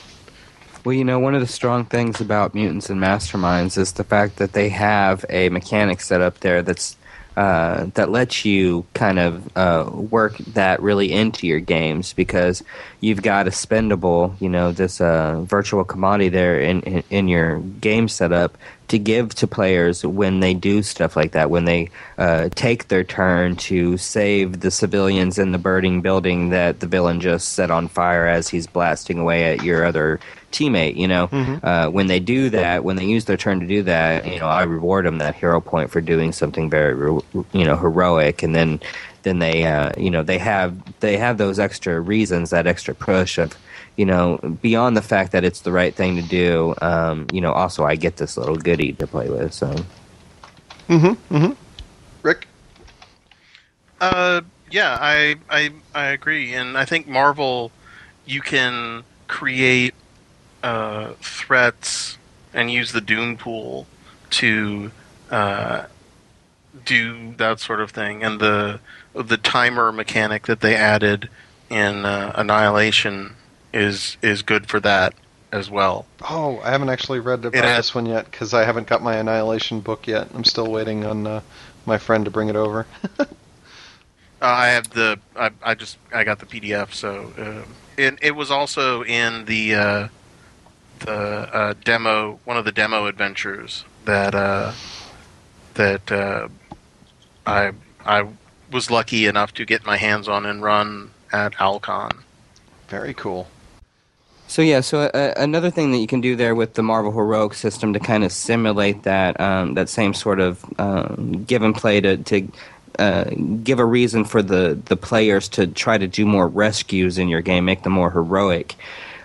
[SPEAKER 2] Well, you know, one of the strong things about mutants and masterminds is the fact that they have a mechanic set up there that's uh, that lets you kind of uh, work that really into your games because you've got a spendable, you know, this uh, virtual commodity there in, in, in your game setup to give to players when they do stuff like that, when they uh, take their turn to save the civilians in the burning building that the villain just set on fire as he's blasting away at your other teammate. You know, mm-hmm. uh, when they do that, when they use their turn to do that, you know, I reward them that hero point for doing something very, you know, heroic, and then then they, uh, you know, they have they have those extra reasons, that extra push of you know, beyond the fact that it's the right thing to do, um, you know, also I get this little goodie to play with. So.
[SPEAKER 1] Mm-hmm. Mm-hmm. Rick.
[SPEAKER 3] Uh, yeah, I I I agree, and I think Marvel, you can create uh, threats and use the Doom pool to uh, do that sort of thing, and the the timer mechanic that they added in uh, Annihilation is is good for that as well.
[SPEAKER 1] Oh, I haven't actually read about has, this one yet because I haven't got my Annihilation book yet. I'm still waiting on uh, my friend to bring it over. [laughs]
[SPEAKER 3] uh, I have the I, I, just I got the PDF, so uh, it it was also in the uh, the uh, demo one of the demo adventures that uh, that I I was lucky enough to get my hands on and run at Alcon.
[SPEAKER 1] Very cool.
[SPEAKER 2] So yeah, so uh, another thing that you can do there with the Marvel Heroic system to kind of simulate that um, that same sort of um, give and play to, to uh, give a reason for the the players to try to do more rescues in your game, make them more heroic.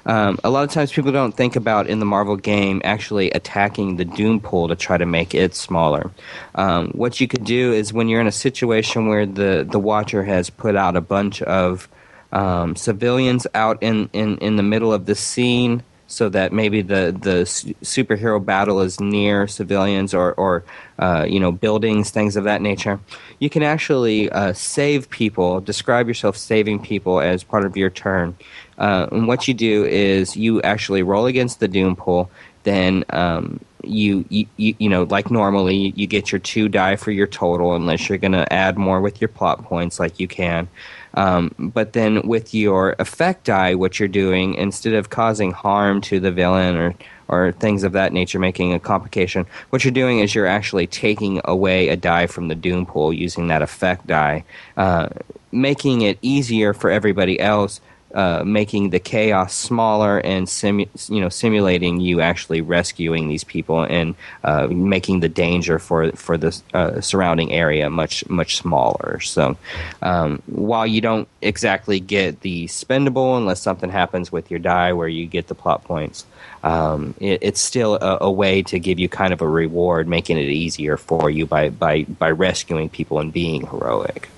[SPEAKER 2] Um, a lot of times people don't think about in the Marvel game actually attacking the Doom pool to try to make it smaller. Um, what you could do is when you're in a situation where the, the Watcher has put out a bunch of um, civilians out in, in, in the middle of the scene so that maybe the, the superhero battle is near civilians or, or uh, you know buildings, things of that nature. You can actually uh, save people, describe yourself saving people as part of your turn. Uh, and what you do is you actually roll against the doom pool, then um, you, you you you know like normally you get your two die for your total unless you're going to add more with your plot points like you can. Um, but then with your effect die, what you're doing instead of causing harm to the villain or or things of that nature, making a complication. What you're doing is you're actually taking away a die from the Doom pool using that effect die, uh, making it easier for everybody else. Uh, making the chaos smaller and simu- you know simulating you actually rescuing these people and uh, making the danger for for the uh, surrounding area much much smaller. So um, while you don't exactly get the spendable unless something happens with your die where you get the plot points, um, it, it's still a, a, way to give you kind of a reward, making it easier for you by, by, by rescuing people and being heroic.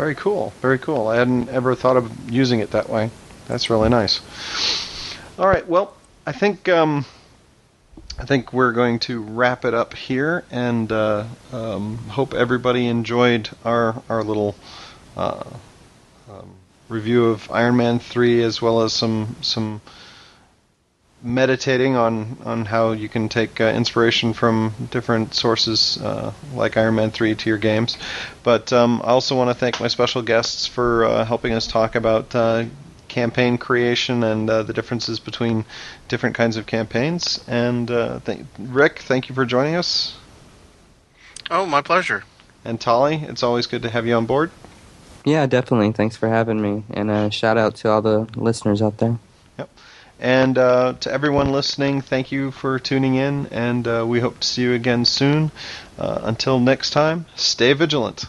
[SPEAKER 1] Very cool. Very cool. I hadn't ever thought of using it that way. That's really nice. All right. Well, I think um, I think we're going to wrap it up here, and uh, um, hope everybody enjoyed our our little uh, um, review of Iron Man three, as well as some some meditating on, on how you can take uh, inspiration from different sources uh, like Iron Man 3 to your games. But um, I also want to thank my special guests for uh, helping us talk about uh, campaign creation and uh, the differences between different kinds of campaigns. And uh, th- Rick, thank you for joining us.
[SPEAKER 3] Oh, my pleasure.
[SPEAKER 1] And Tolly, it's always good to have you on board.
[SPEAKER 2] Yeah, definitely. Thanks for having me. And shout out to all the listeners out there.
[SPEAKER 1] And uh, to everyone listening, thank you for tuning in, and uh, we hope to see you again soon. Uh, until next time, stay vigilant.